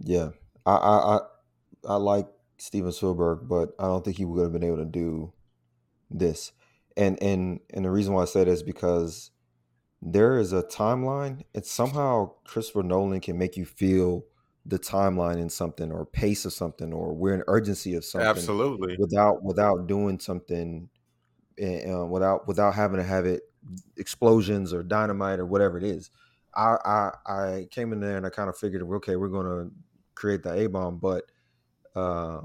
Yeah, I I I, I like Steven Spielberg, but I don't think he would have been able to do this. And and and the reason why I say that is because there is a timeline, and somehow Christopher Nolan can make you feel the timeline in something or pace of something or we're in urgency of something Absolutely. without without doing something uh, without without having to have it explosions or dynamite or whatever it is. I I, I came in there and I kind of figured, okay, we're gonna create the A bomb, but uh,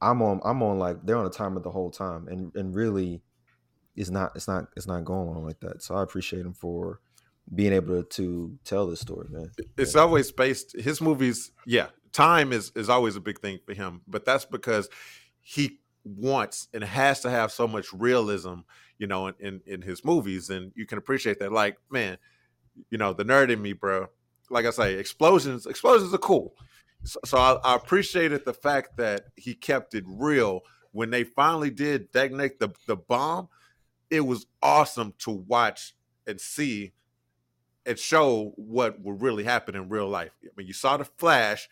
I'm on I'm on like they're on a timer the whole time, and and really, it's not it's not it's not going on like that. So I appreciate him for being able to, to tell this story, man. It's yeah. always based his movies. Yeah, time is is always a big thing for him, but that's because he wants and has to have so much realism, you know, in, in, in his movies, and you can appreciate that. Like, man, you know, the nerd in me, bro. Like I say, explosions explosions are cool. So, so I, I appreciated the fact that he kept it real when they finally did detonate the the bomb. It was awesome to watch and see and show what would really happen in real life. I mean, you saw the flash,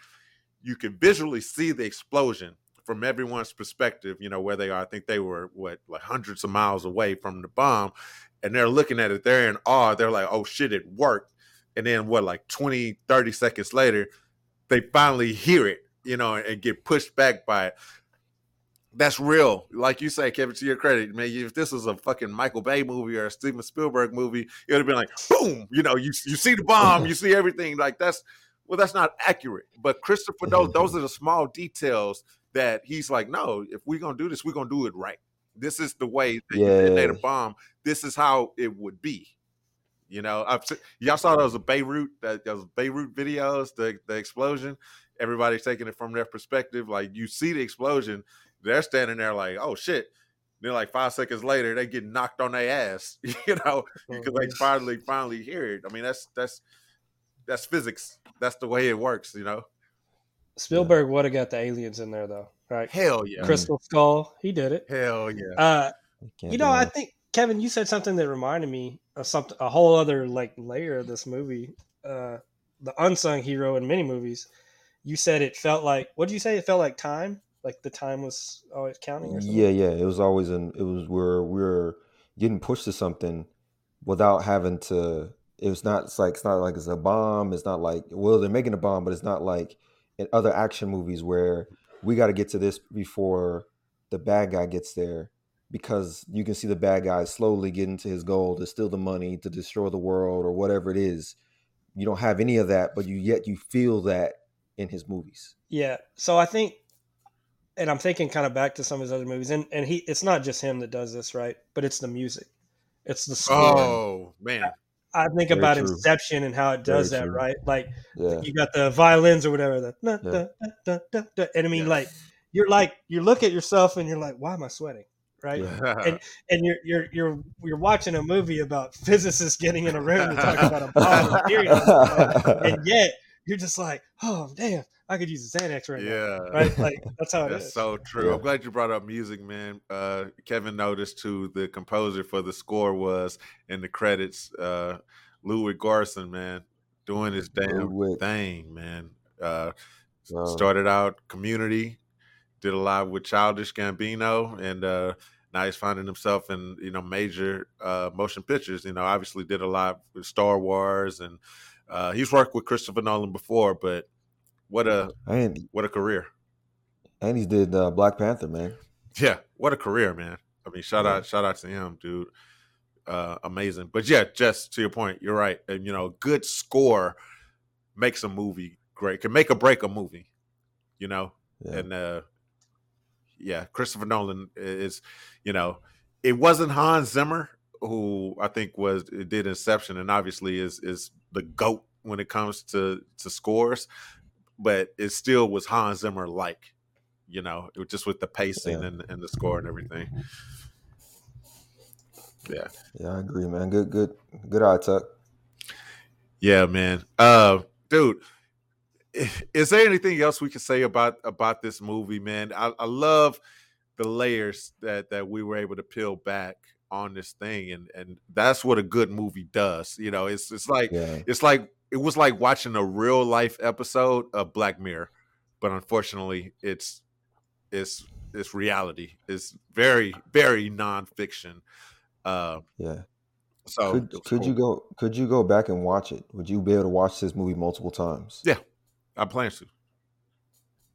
you could visually see the explosion from everyone's perspective, you know, where they are. I think they were what like hundreds of miles away from the bomb, and they're looking at it, they're in awe. They're like, oh shit, it worked. And then what, like 20, 30 seconds later, they finally hear it, you know, and get pushed back by it that's real. Like you say, Kevin, to your credit, man, if this was a fucking Michael Bay movie or a Steven Spielberg movie, it would have been like, boom, you know, you you see the bomb, you see everything. Like that's well, that's not accurate. But Christopher, those those are the small details that he's like, no, if we're gonna do this, we're gonna do it right. This is the way that yeah. you detonate a bomb. This is how it would be. You know, I've, y'all saw those Beirut, that those Beirut videos, the the explosion. Everybody's taking it from their perspective. Like you see the explosion, they're standing there like, oh shit. Then like five seconds later, they get knocked on their ass, [LAUGHS] you know, oh, because they finally finally hear it. I mean, that's that's that's physics. That's the way it works, you know. Spielberg would have got the aliens in there though, right? Hell yeah. Crystal Skull, he did it. Hell yeah. Uh, you know, I think Kevin, you said something that reminded me of something, a whole other like layer of this movie. Uh, the unsung hero in many movies. You said it felt like. What did you say? It felt like time like the time was always counting or something? Yeah, yeah. It was always in it was where we are getting pushed to something without having to it was not it's like it's not like it's a bomb. It's not like well they're making a bomb, but it's not like in other action movies where we got to get to this before the bad guy gets there because you can see the bad guy slowly getting to his goal to steal the money to destroy the world or whatever it is you don't have any of that but you yet you feel that in his movies yeah so i think and I'm thinking kind of back to some of his other movies, and and he it's not just him that does this, right? But it's the music, it's the score. Oh man, I, I think Very about true. Inception and how it does Very that, true. right? Like yeah. you got the violins or whatever, the yeah. da, da, da, and I mean, yeah. like you're like you look at yourself and you're like, why am I sweating? Right, and and you're you're you're you're watching a movie about [LAUGHS] physicists getting in a room and talking about a [LAUGHS] bomb and yet you're just like, oh damn, I could use a Xanax right yeah. now. Right? Like that's how that's is. so true. Yeah. I'm glad you brought up music, man. Uh, Kevin noticed too the composer for the score was in the credits, uh, Ludwig Göransson, man, doing his damn Ludwig. thing, man. Uh, wow. started out community, did a lot with Childish Gambino, and uh, now he's finding himself in you know major uh, motion pictures. You know, obviously did a lot with Star Wars, and uh, he's worked with Christopher Nolan before, but what a and, what a career. And he did uh, Black Panther, man. Yeah, what a career, man. I mean, shout yeah. out, shout out to him, dude. Uh, amazing. But yeah, just to your point, you're right. And you know, good score makes a movie great. Can make or break a movie. You know, yeah. and uh, yeah, Christopher Nolan is, you know, it wasn't Hans Zimmer who I think was did Inception, and obviously is is the goat when it comes to to scores but it still was Hans Zimmer like, you know, just with the pacing yeah. and, and the score and everything. Yeah. Yeah, I agree, man. Good, good, good eye, Tuck. Yeah, man. Uh, dude, is there anything else we can say about about this movie, man? I, I love the layers that that we were able to peel back on this thing, and and that's what a good movie does. You know, it's it's like yeah. it's like it was like watching a real life episode of Black Mirror, but unfortunately, it's it's it's reality. It's very very nonfiction. Uh, Yeah. so Could could cool. you go could you go back and watch it? Would you be able to watch this movie multiple times? Yeah. I plan to.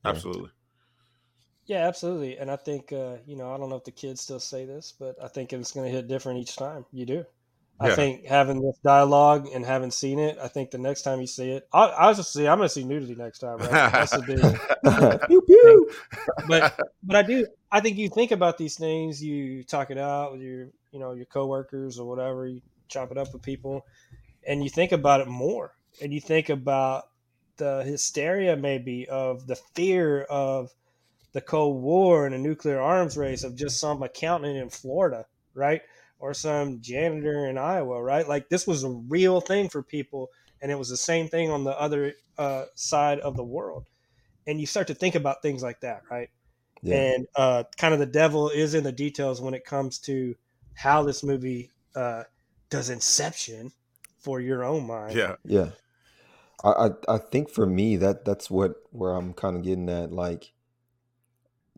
Yeah. Absolutely. Yeah, absolutely. And I think uh, you know, I don't know if the kids still say this, but I think it's going to hit different each time you do. I Yeah. think having this dialogue and having seen it, I think the next time you see it, I, I was just see, I'm going to see nudity next time. Right? That's the big. [LAUGHS] pew pew. but but I do. I think you think about these things. You talk it out with your you know your coworkers or whatever. You chop it up with people, and you think about it more. And you think about the hysteria maybe of the fear of the Cold War and a nuclear arms race of just some accountant in Florida, right? Or some janitor in Iowa, right? Like this was a real thing for people, and it was the same thing on the other uh, side of the world. And you start to think about things like that, right? Yeah. and uh, kind of the devil is in the details when it comes to how this movie uh, does inception for your own mind. yeah. Yeah. I, I I think for me that that's what where I'm kind of getting at. Like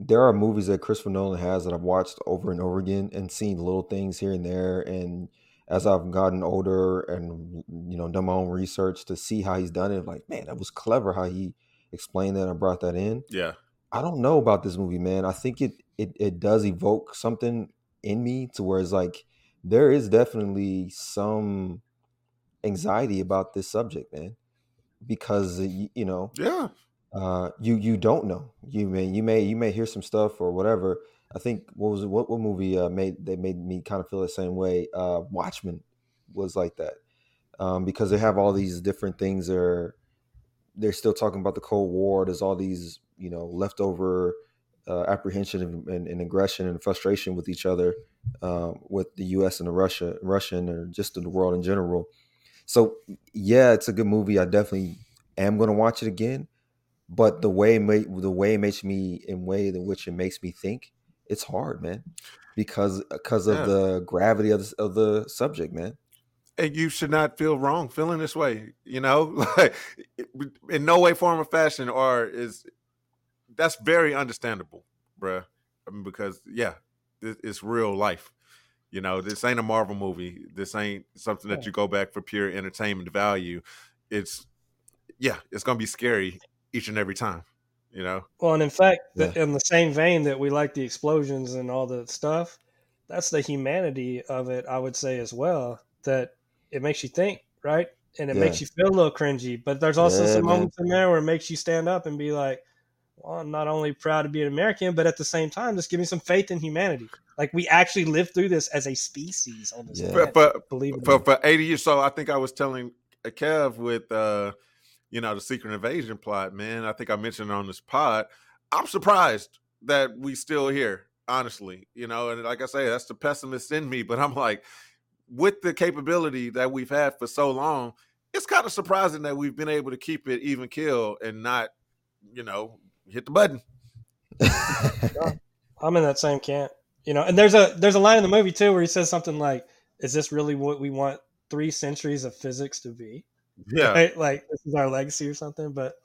there are movies that Christopher Nolan has that I've watched over and over again and seen little things here and there. And as I've gotten older and you know done my own research to see how he's done it, like man, that was clever how he explained that and brought that in. Yeah. I don't know about this movie, man. I think it it it does evoke something in me to where it's like there is definitely some anxiety about this subject, man, because uh, y- you know Yeah. Uh, you you don't know. You may you may you may hear some stuff or whatever. I think what was what what movie uh, made that made me kind of feel the same way. Uh, Watchmen was like that um, because they have all these different things. That are they're still talking about the Cold War. There's all these you know leftover uh, apprehension and, and, and aggression and frustration with each other, um, with the U.S. and the Russia Russian or just the world in general. So yeah, it's a good movie. I definitely am going to watch it again but the way it the way it makes me in way in which it makes me think it's hard man because uh, because of Yeah. the gravity of the, of the subject man. And you should not feel wrong feeling this way you know? [LAUGHS] Like in no way form or fashion or is that's very understandable bruh I mean, because yeah it's real life you know? This ain't a marvel movie this ain't something that you go back for pure entertainment value. It's yeah it's gonna be scary each and every time you know Well, and in fact, the, Yeah. in the same vein that we like the explosions and all the stuff, that's the humanity of it. I would say as well that it makes you think, right? And it Yeah. makes you feel a little cringy. But there's also Yeah, some man. moments in there where it makes you stand up and be like, "Well, I'm not only proud to be an American, but at the same time, just give me some faith in humanity. Like we actually lived through this as a species on this Yeah. planet. but, but Believe it for, for 80 years so i think i was telling kev with uh you know the secret invasion plot man i think i mentioned on this pod i'm surprised that we still here honestly you know and like i say that's the pessimist in me but i'm like with the capability that we've had for so long it's kind of surprising that we've been able to keep it even kill and not you know hit the button [LAUGHS] I'm in that same camp. You know, and there's a there's a line in the movie too where he says something like, "Is this really what we want three centuries of physics to be? Yeah Right? Like this is our legacy or something?" But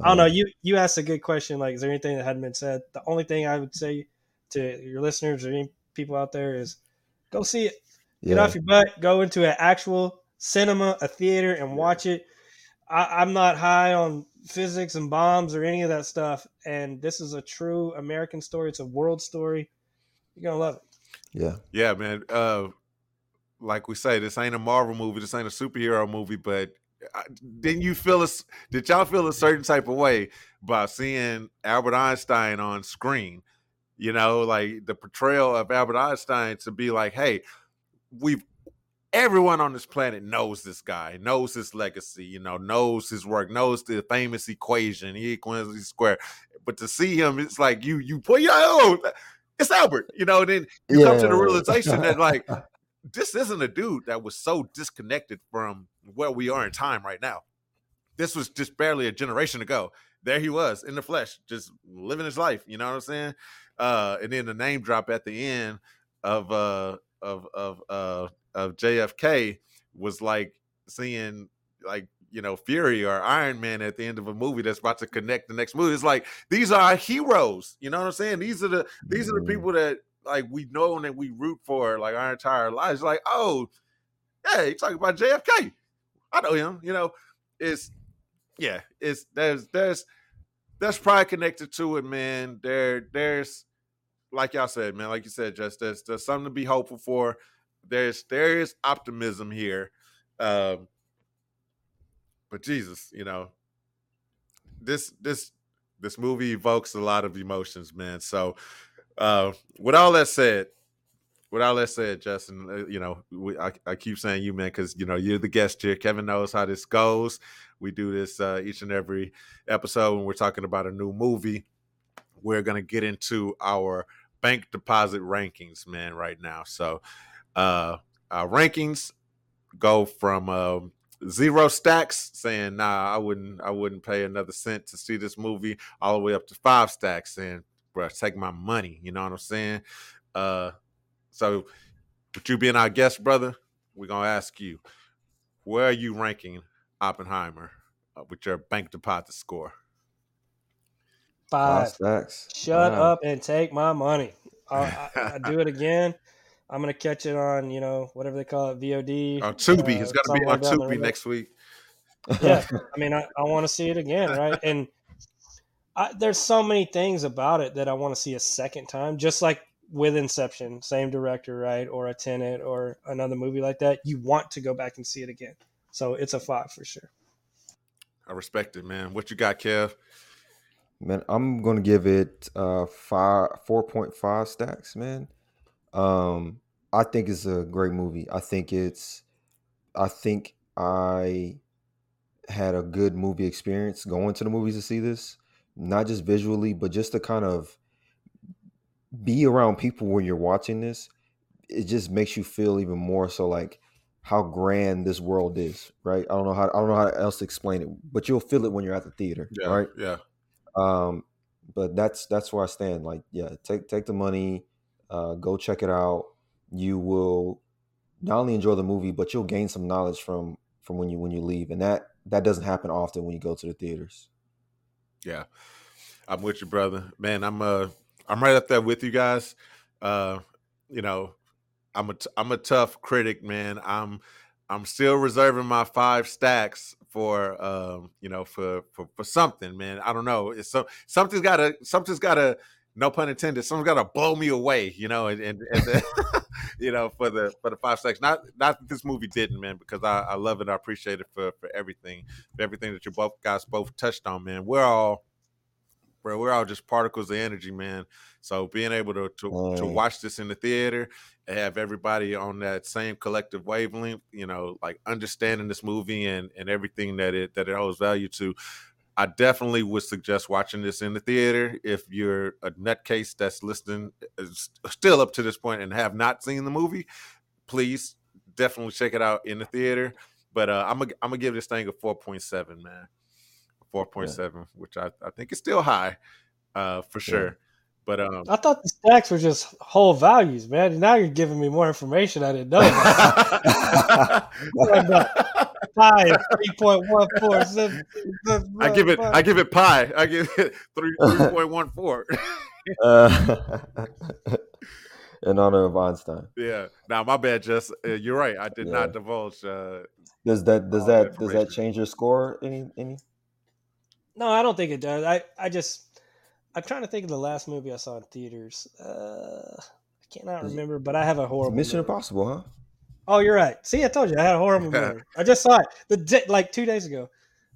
I don't know. You you asked a good question. Like, is there anything that hadn't been said? The only thing I would say to your listeners or any people out there is, go see it. Get yeah off your butt. Go into an actual cinema, a theater, and watch it. I, I'm not high on physics and bombs or any of that stuff. And this is a true American story. It's a world story. You're gonna love it. yeah Yeah, man. Uh, like we say, this ain't a Marvel movie. This ain't a superhero movie. But I, didn't you feel a? Did y'all feel a certain type of way by seeing Albert Einstein on screen? You know, like the portrayal of Albert Einstein to be like, hey, we've everyone on this planet knows this guy, knows his legacy, you know, knows his work, knows the famous equation, E equals E squared. But to see him, it's like you you put yo, oh, it's Albert, you know. Then you come to the realization that like [LAUGHS] this isn't a dude that was so disconnected from where we are in time right now. This was just barely a generation ago. There he was in the flesh, just living his life. You know what I'm saying? Uh, and then the name drop at the end of uh of of uh of JFK was like seeing like you know, Fury or Iron Man at the end of a movie that's about to connect the next movie. It's like these are our heroes. You know what I'm saying? These are the these are the Mhm. people that like we know and that we root for like our entire lives. Like, oh, hey, you talking about JFK. I know him. You know, it's yeah, it's there's there's that's probably connected to it, man. There there's like y'all said, man, like you said, just there's there's something to be hopeful for. There's there is optimism here. Um but Jesus, you know, this this this movie evokes a lot of emotions, man. So uh with all that said, with all that said, Justin, uh, you know, we, I, I keep saying you, man, because you know you're the guest here. Kevin knows how this goes. We do this uh, each and every episode when we're talking about a new movie. We're gonna get into our bank deposit rankings, man, right now. So, uh, our rankings go from um, zero stacks, saying, "Nah, I wouldn't, I wouldn't pay another cent to see this movie," all the way up to five stacks, saying, "Bro, take my money." You know what I'm saying? Uh, so, with you being our guest, brother, we're gonna ask you, where are you ranking Oppenheimer uh, with your bank deposit score? Five Five. stacks. Shut Wow. up and take my money. I, I, I [LAUGHS] do it again. I'm gonna catch it on you know whatever they call it VOD. On Tubi, uh, it's gonna be somewhere on Tubi next week. Yeah, [LAUGHS] I mean, I, I want to see it again, right? And I, there's so many things about it that I want to see a second time, just like with Inception, same director, right? Or a Tenet or another movie like that. You want to go back and see it again. So it's a five for sure. I respect it, man. What you got, Kev? Man, I'm gonna give it uh five four point five stacks, man. Um, I think it's a great movie. I think it's I think I had a good movie experience going to the movies to see this. Not just visually, but just to kind of be around people when you're watching this. It just makes you feel even more so like how grand this world is, right? I don't know how I don't know how else to explain it, but you'll feel it when you're at the theater, Yeah, right? yeah. Um, but that's that's where I stand. Like, yeah, take take the money, uh, go check it out. You will not only enjoy the movie, but you'll gain some knowledge from from when you when you leave, and that that doesn't happen often when you go to the theaters. Yeah, I'm with you, brother. Man, I'm uh, I'm right up there with you guys. Uh, you know, I'm a t- I'm a tough critic, man. I'm I'm still reserving my five stacks for um, you know, for for for something, man. I don't know. It's so something's gotta something's gotta no pun intended, someone's gotta blow me away, you know, and and, and [LAUGHS] you know, for the for the five stacks. Not not that this movie didn't, man, because I, I love it, I appreciate it for for everything, for everything that you both guys both touched on, man. We're all bro, we're all just particles of energy, man. So being able to to, to Mm. watch this in the theater and have everybody on that same collective wavelength, you know, like understanding this movie and and everything that it that it holds value to. I definitely would suggest watching this in the theater if you're a nutcase that's listening still up to this point and have not seen the movie. Please definitely check it out in the theater. But uh, I'm gonna I'm gonna give this thing a 4.7, man. 4.7, which I, I think is still high, uh, for sure. But um, I thought the stacks were just whole values, man. And now you're giving me more information I didn't know. About. Five, three point one four seven. I give it I give it pi. I give it [LAUGHS] three three point one four. Uh, [LAUGHS] in honor of Einstein. yeah. Now my bad, Just uh, you're right. I did Yeah. not divulge. Uh, Does that does that does that change your score any any? No, I don't think it does. I, I just I'm trying to think of the last movie I saw in theaters. Uh, I cannot remember, but I have a horrible Mission memory. Impossible, huh? Oh, you're right. See, I told you I had a horrible [LAUGHS] memory. I just saw it the like two days ago.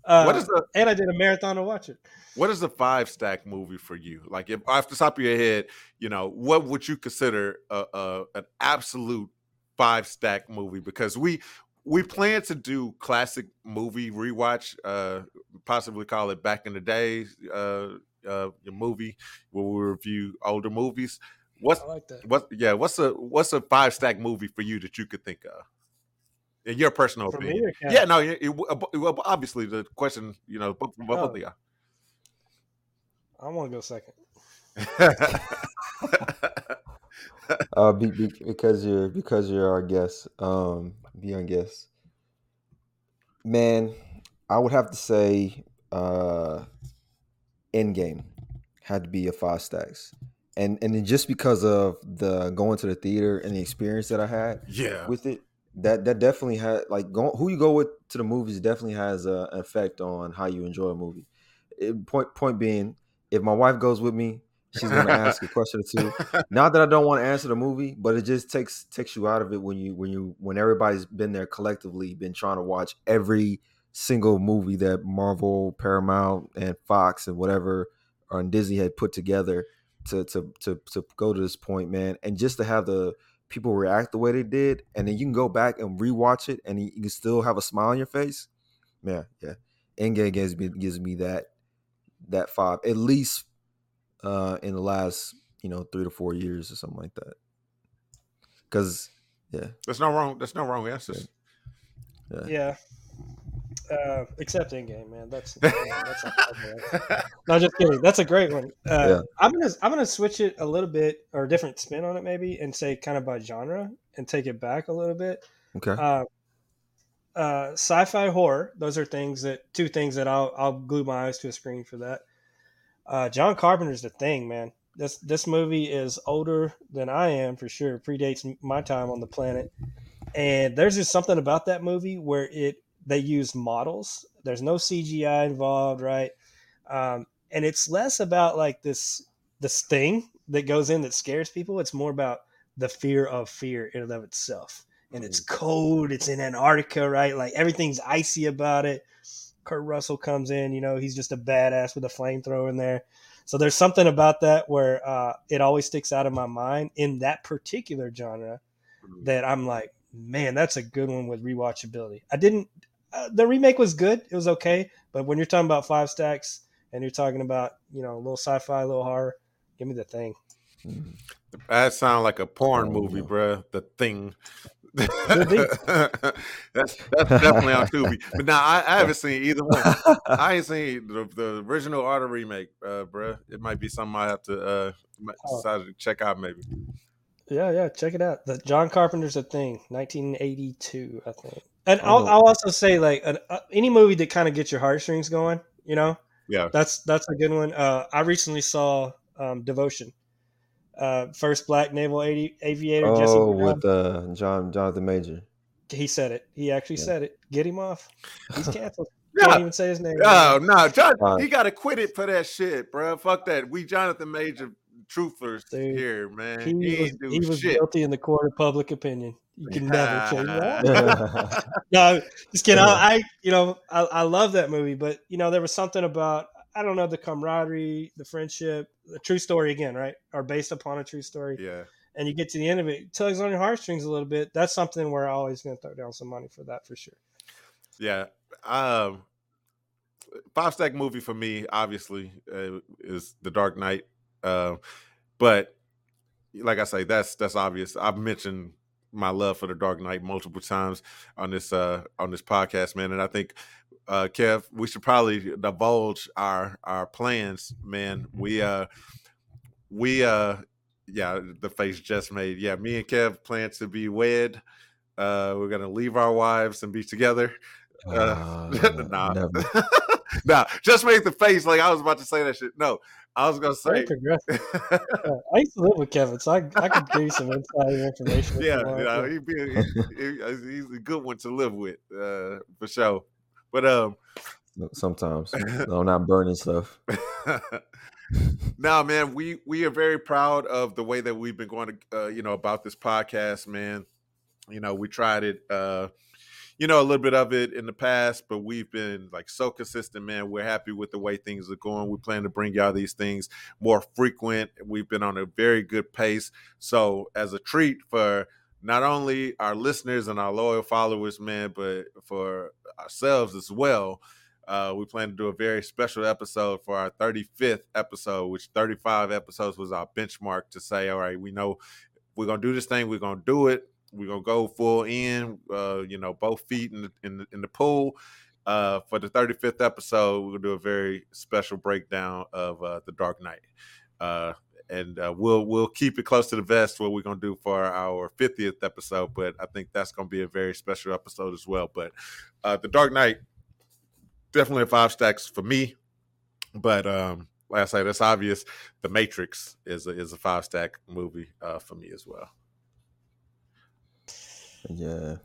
Uh, what is the and I did a marathon to watch it. what is the five stack movie for you? Like, if off the top of your head, you know, what would you consider a, a an absolute five stack movie? Because we we plan to do classic movie rewatch, uh, possibly call it back in the day, uh, uh, your movie where we review older movies. What's I like that. what? Yeah, what's a what's a five stack movie for you that you could think of? In your personal For opinion, or Kat? yeah, no, it, it- well, obviously the question, you know, both, both Oh. of you. I want to go second. [LAUGHS] Uh, be, be, because you're because you're our guest. Um, be our guest. Man, I would have to say uh Endgame had to be a five stacks. And and then just because of the going to the theater and the experience that I had Yeah. with it, that that definitely had like go, who you go with to the movies definitely has a, an effect on how you enjoy a movie. It, point point being, if my wife goes with me, she's gonna ask a question or two. [LAUGHS] Not that I don't want to answer the movie, but it just takes takes you out of it when you when you when everybody's been there collectively, been trying to watch every single movie that Marvel, Paramount, and Fox and whatever uh, on Disney had put together to to to to go to this point, man, and just to have the people react the way they did, and then you can go back and rewatch it, and you can still have a smile on your face. Yeah, yeah. Endgame gives me gives me that that five at least uh in the last you know three to four years or something like that. Because yeah, There's no wrong. There's no wrong answers. yeah, Yeah. Uh, except Endgame, man. That's yeah, [LAUGHS] that's a hard one. no, just kidding. That's a great one. Uh, Yeah. I'm gonna I'm gonna switch it a little bit or a different spin on it maybe, and say kind of by genre and take it back a little bit. okay, Uh, uh, sci-fi horror. Those are things that two things that I'll I'll glue my eyes to a screen for that. Uh, John Carpenter's the thing, man. This this movie is older than I am for sure. Predates my time on the planet, and there's just something about that movie where it they use models. There's no CGI involved, right? Um, and it's less about like this this thing that goes in that scares people. It's more about the fear of fear in and of itself. And it's cold. It's in Antarctica, right? Like everything's icy about it. Kurt Russell comes in, you know, he's just a badass with a flamethrower in there. So there's something about that where uh, it always sticks out of my mind in that particular genre that I'm like, man, that's a good one with rewatchability. I didn't. Uh, the remake was good. It was okay, but when you're talking about five stacks and you're talking about you know a little sci-fi, a little horror, give me the thing. Mhm. That sounds like a porn Oh, movie, no. bruh. The thing. [LAUGHS] that's that's definitely on Tubi. But now I, I haven't seen either one. [LAUGHS] I ain't seen the, the original or the remake, uh, bruh. It might be something I have to uh decide to check out maybe. Yeah, yeah, check it out. The John Carpenter's a thing, 1982, I think. And I'll, Oh. I'll also say like an, uh, any movie that kind of gets your heartstrings going, you know, Yeah. that's that's a good one. Uh, I recently saw um, Devotion, uh, first black naval avi- aviator. Jesse oh, Brown. with uh, John Jonathan Major. he said it. He actually Yeah. said it. Get him off. He's [LAUGHS] canceled. Yeah. Can't even say his name. Oh no, John, Uh, he got acquitted for that shit, bro. Fuck that. We Jonathan Major truthers Dude, here, man. he, He, was, he was shit. guilty in the court of public opinion. You can never change that. [LAUGHS] no, just kidding. I, I you know, I, I love that movie, but you know, there was something about I don't know the camaraderie, the friendship, the true story again, right? Or based upon a true story. Yeah. And you get to the end of it, it tugs on your heartstrings a little bit. That's something where I always gonna throw down some money for that for sure. Yeah. Um five stack movie for me, obviously, uh, is The Dark Knight. Uh, but like I say, that's that's obvious. I've mentioned my love for The Dark Knight multiple times on this uh on this podcast, man. And I think uh Kev, we should probably divulge our our plans, man. We uh we uh yeah, the face just made. Yeah, me and Kev plan to be wed. Uh we're gonna leave our wives and be together. Uh, [LAUGHS] nah. never. [LAUGHS] nah, just make the face like I was about to say that shit. No, I was gonna say, progressive. [LAUGHS] I used to live with Kevin, so I, I could give you some insider information. yeah, you know, he be he, he- he's a good one to live with, uh, for sure. But um, Sometimes [LAUGHS] no, I'm not burning stuff. [LAUGHS] now, man, we we are very proud of the way that we've been going to, uh, you know, about this podcast, man. You know, we tried it, uh, you know, a little bit of it in the past, but we've been like so consistent, man. We're happy with the way things are going. We plan to bring y'all these things more frequent. We've been on a very good pace. So, as a treat for not only our listeners and our loyal followers, man, but for ourselves as well. Uh, we plan to do a very special episode for our 35th episode, which 35 episodes was our benchmark to say, all right, we know we're gonna do this thing, we're gonna do it, we're gonna go full in, uh, you know, both feet in the in the, in the pool. Uh, for the 35th episode, we're gonna do a very special breakdown of uh, the Dark Knight. And uh, we'll we'll keep it close to the vest what we're gonna do for our 50th episode, but I think that's gonna be a very special episode as well. But uh, the Dark Knight definitely a five stacks for me. But um, like I say, that's obvious. The Matrix is a, is a five stack movie uh, for me as well. Yeah.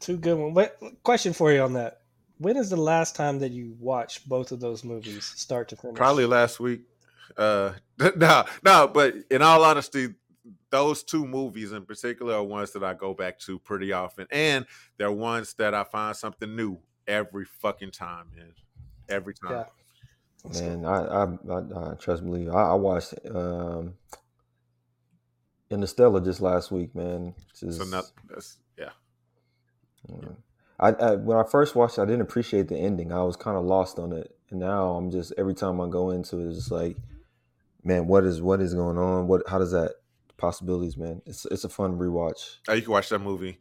Two good one. But question for you on that: When is the last time that you watched both of those movies, start to finish? Probably last week. Uh, [LAUGHS] no, no, but in all honesty, those two movies in particular are ones that I go back to pretty often, and they're ones that I find something new every fucking time, man. Every time. Yeah. Man, I, I, I, I trust me. I, I watched um, Interstellar just last week, man. Just, So not that's yeah. uh, I, I when I first watched it, I didn't appreciate the ending. I was kind of lost on it, and now I'm just every time I go into it, it's just like, man, what is what is going on? What how does that possibilities, man? It's it's a fun rewatch. Oh, you can watch that movie.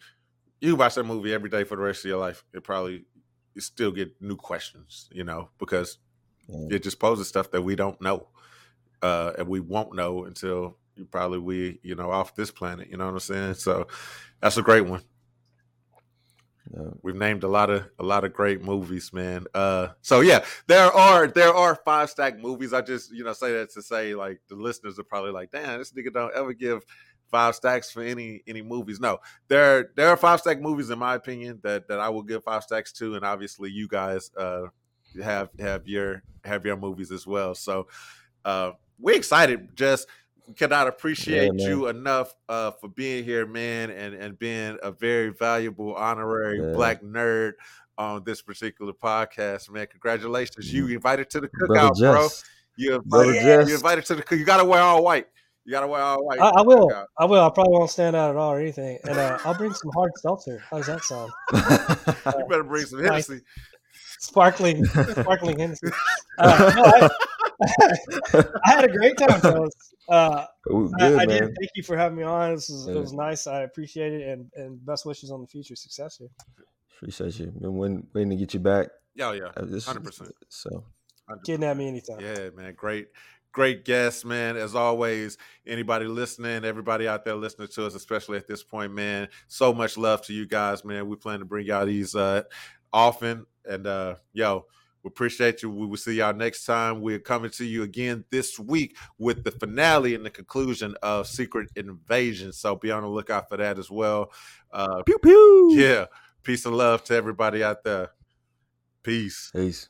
You can watch that movie every day for the rest of your life. It probably you still get new questions, you know, because Yeah. it just poses stuff that we don't know, uh, and we won't know until you probably we you know off this planet. You know what I'm saying? So that's a great one. We've named a lot of a lot of great movies, man. Uh, so yeah, there are there are five stack movies. I just you know say that to say like the listeners are probably like, damn, this nigga don't ever give five stacks for any any movies. No, there there are five stack movies in my opinion that that I will give five stacks to, and obviously you guys uh have have your have your movies as well. So uh, we're excited. Just cannot appreciate man. you enough uh, for being here, man, and and being a very valuable honorary Yeah. black nerd on this particular podcast, man. Congratulations, you invited to the cookout, bro. You invited, you invited to the cook. You gotta wear all white. You gotta wear all white. I, I will. cookout. I will. I probably won't stand out at all or anything, and uh, I'll bring some hard seltzer. How does that sound? [LAUGHS] You better bring some. Hennessy. Sparkling, sparkling Hennessy. [LAUGHS] Uh, no, I, [LAUGHS] I had a great time, fellas. Uh, Ooh, I, good, I man. did. Thank you for having me on. This was, Yeah. It was nice. I appreciate it, and and best wishes on the future success here. Appreciate you. Been waiting, waiting to get you back. Yeah, yeah, Uh, this- 100%. So Kidnap me anytime. Yeah, man. Great, great guest, man. As always, anybody listening, everybody out there listening to us, especially at this point, man. So much love to you guys, man. We plan to bring y'all these uh often. And uh yo, we appreciate you. We will see y'all next time. We're coming to you again this week with the finale and the conclusion of Secret Invasion. So be on the lookout for that as well. Uh pew pew. yeah. Peace and love to everybody out there. Peace. Peace.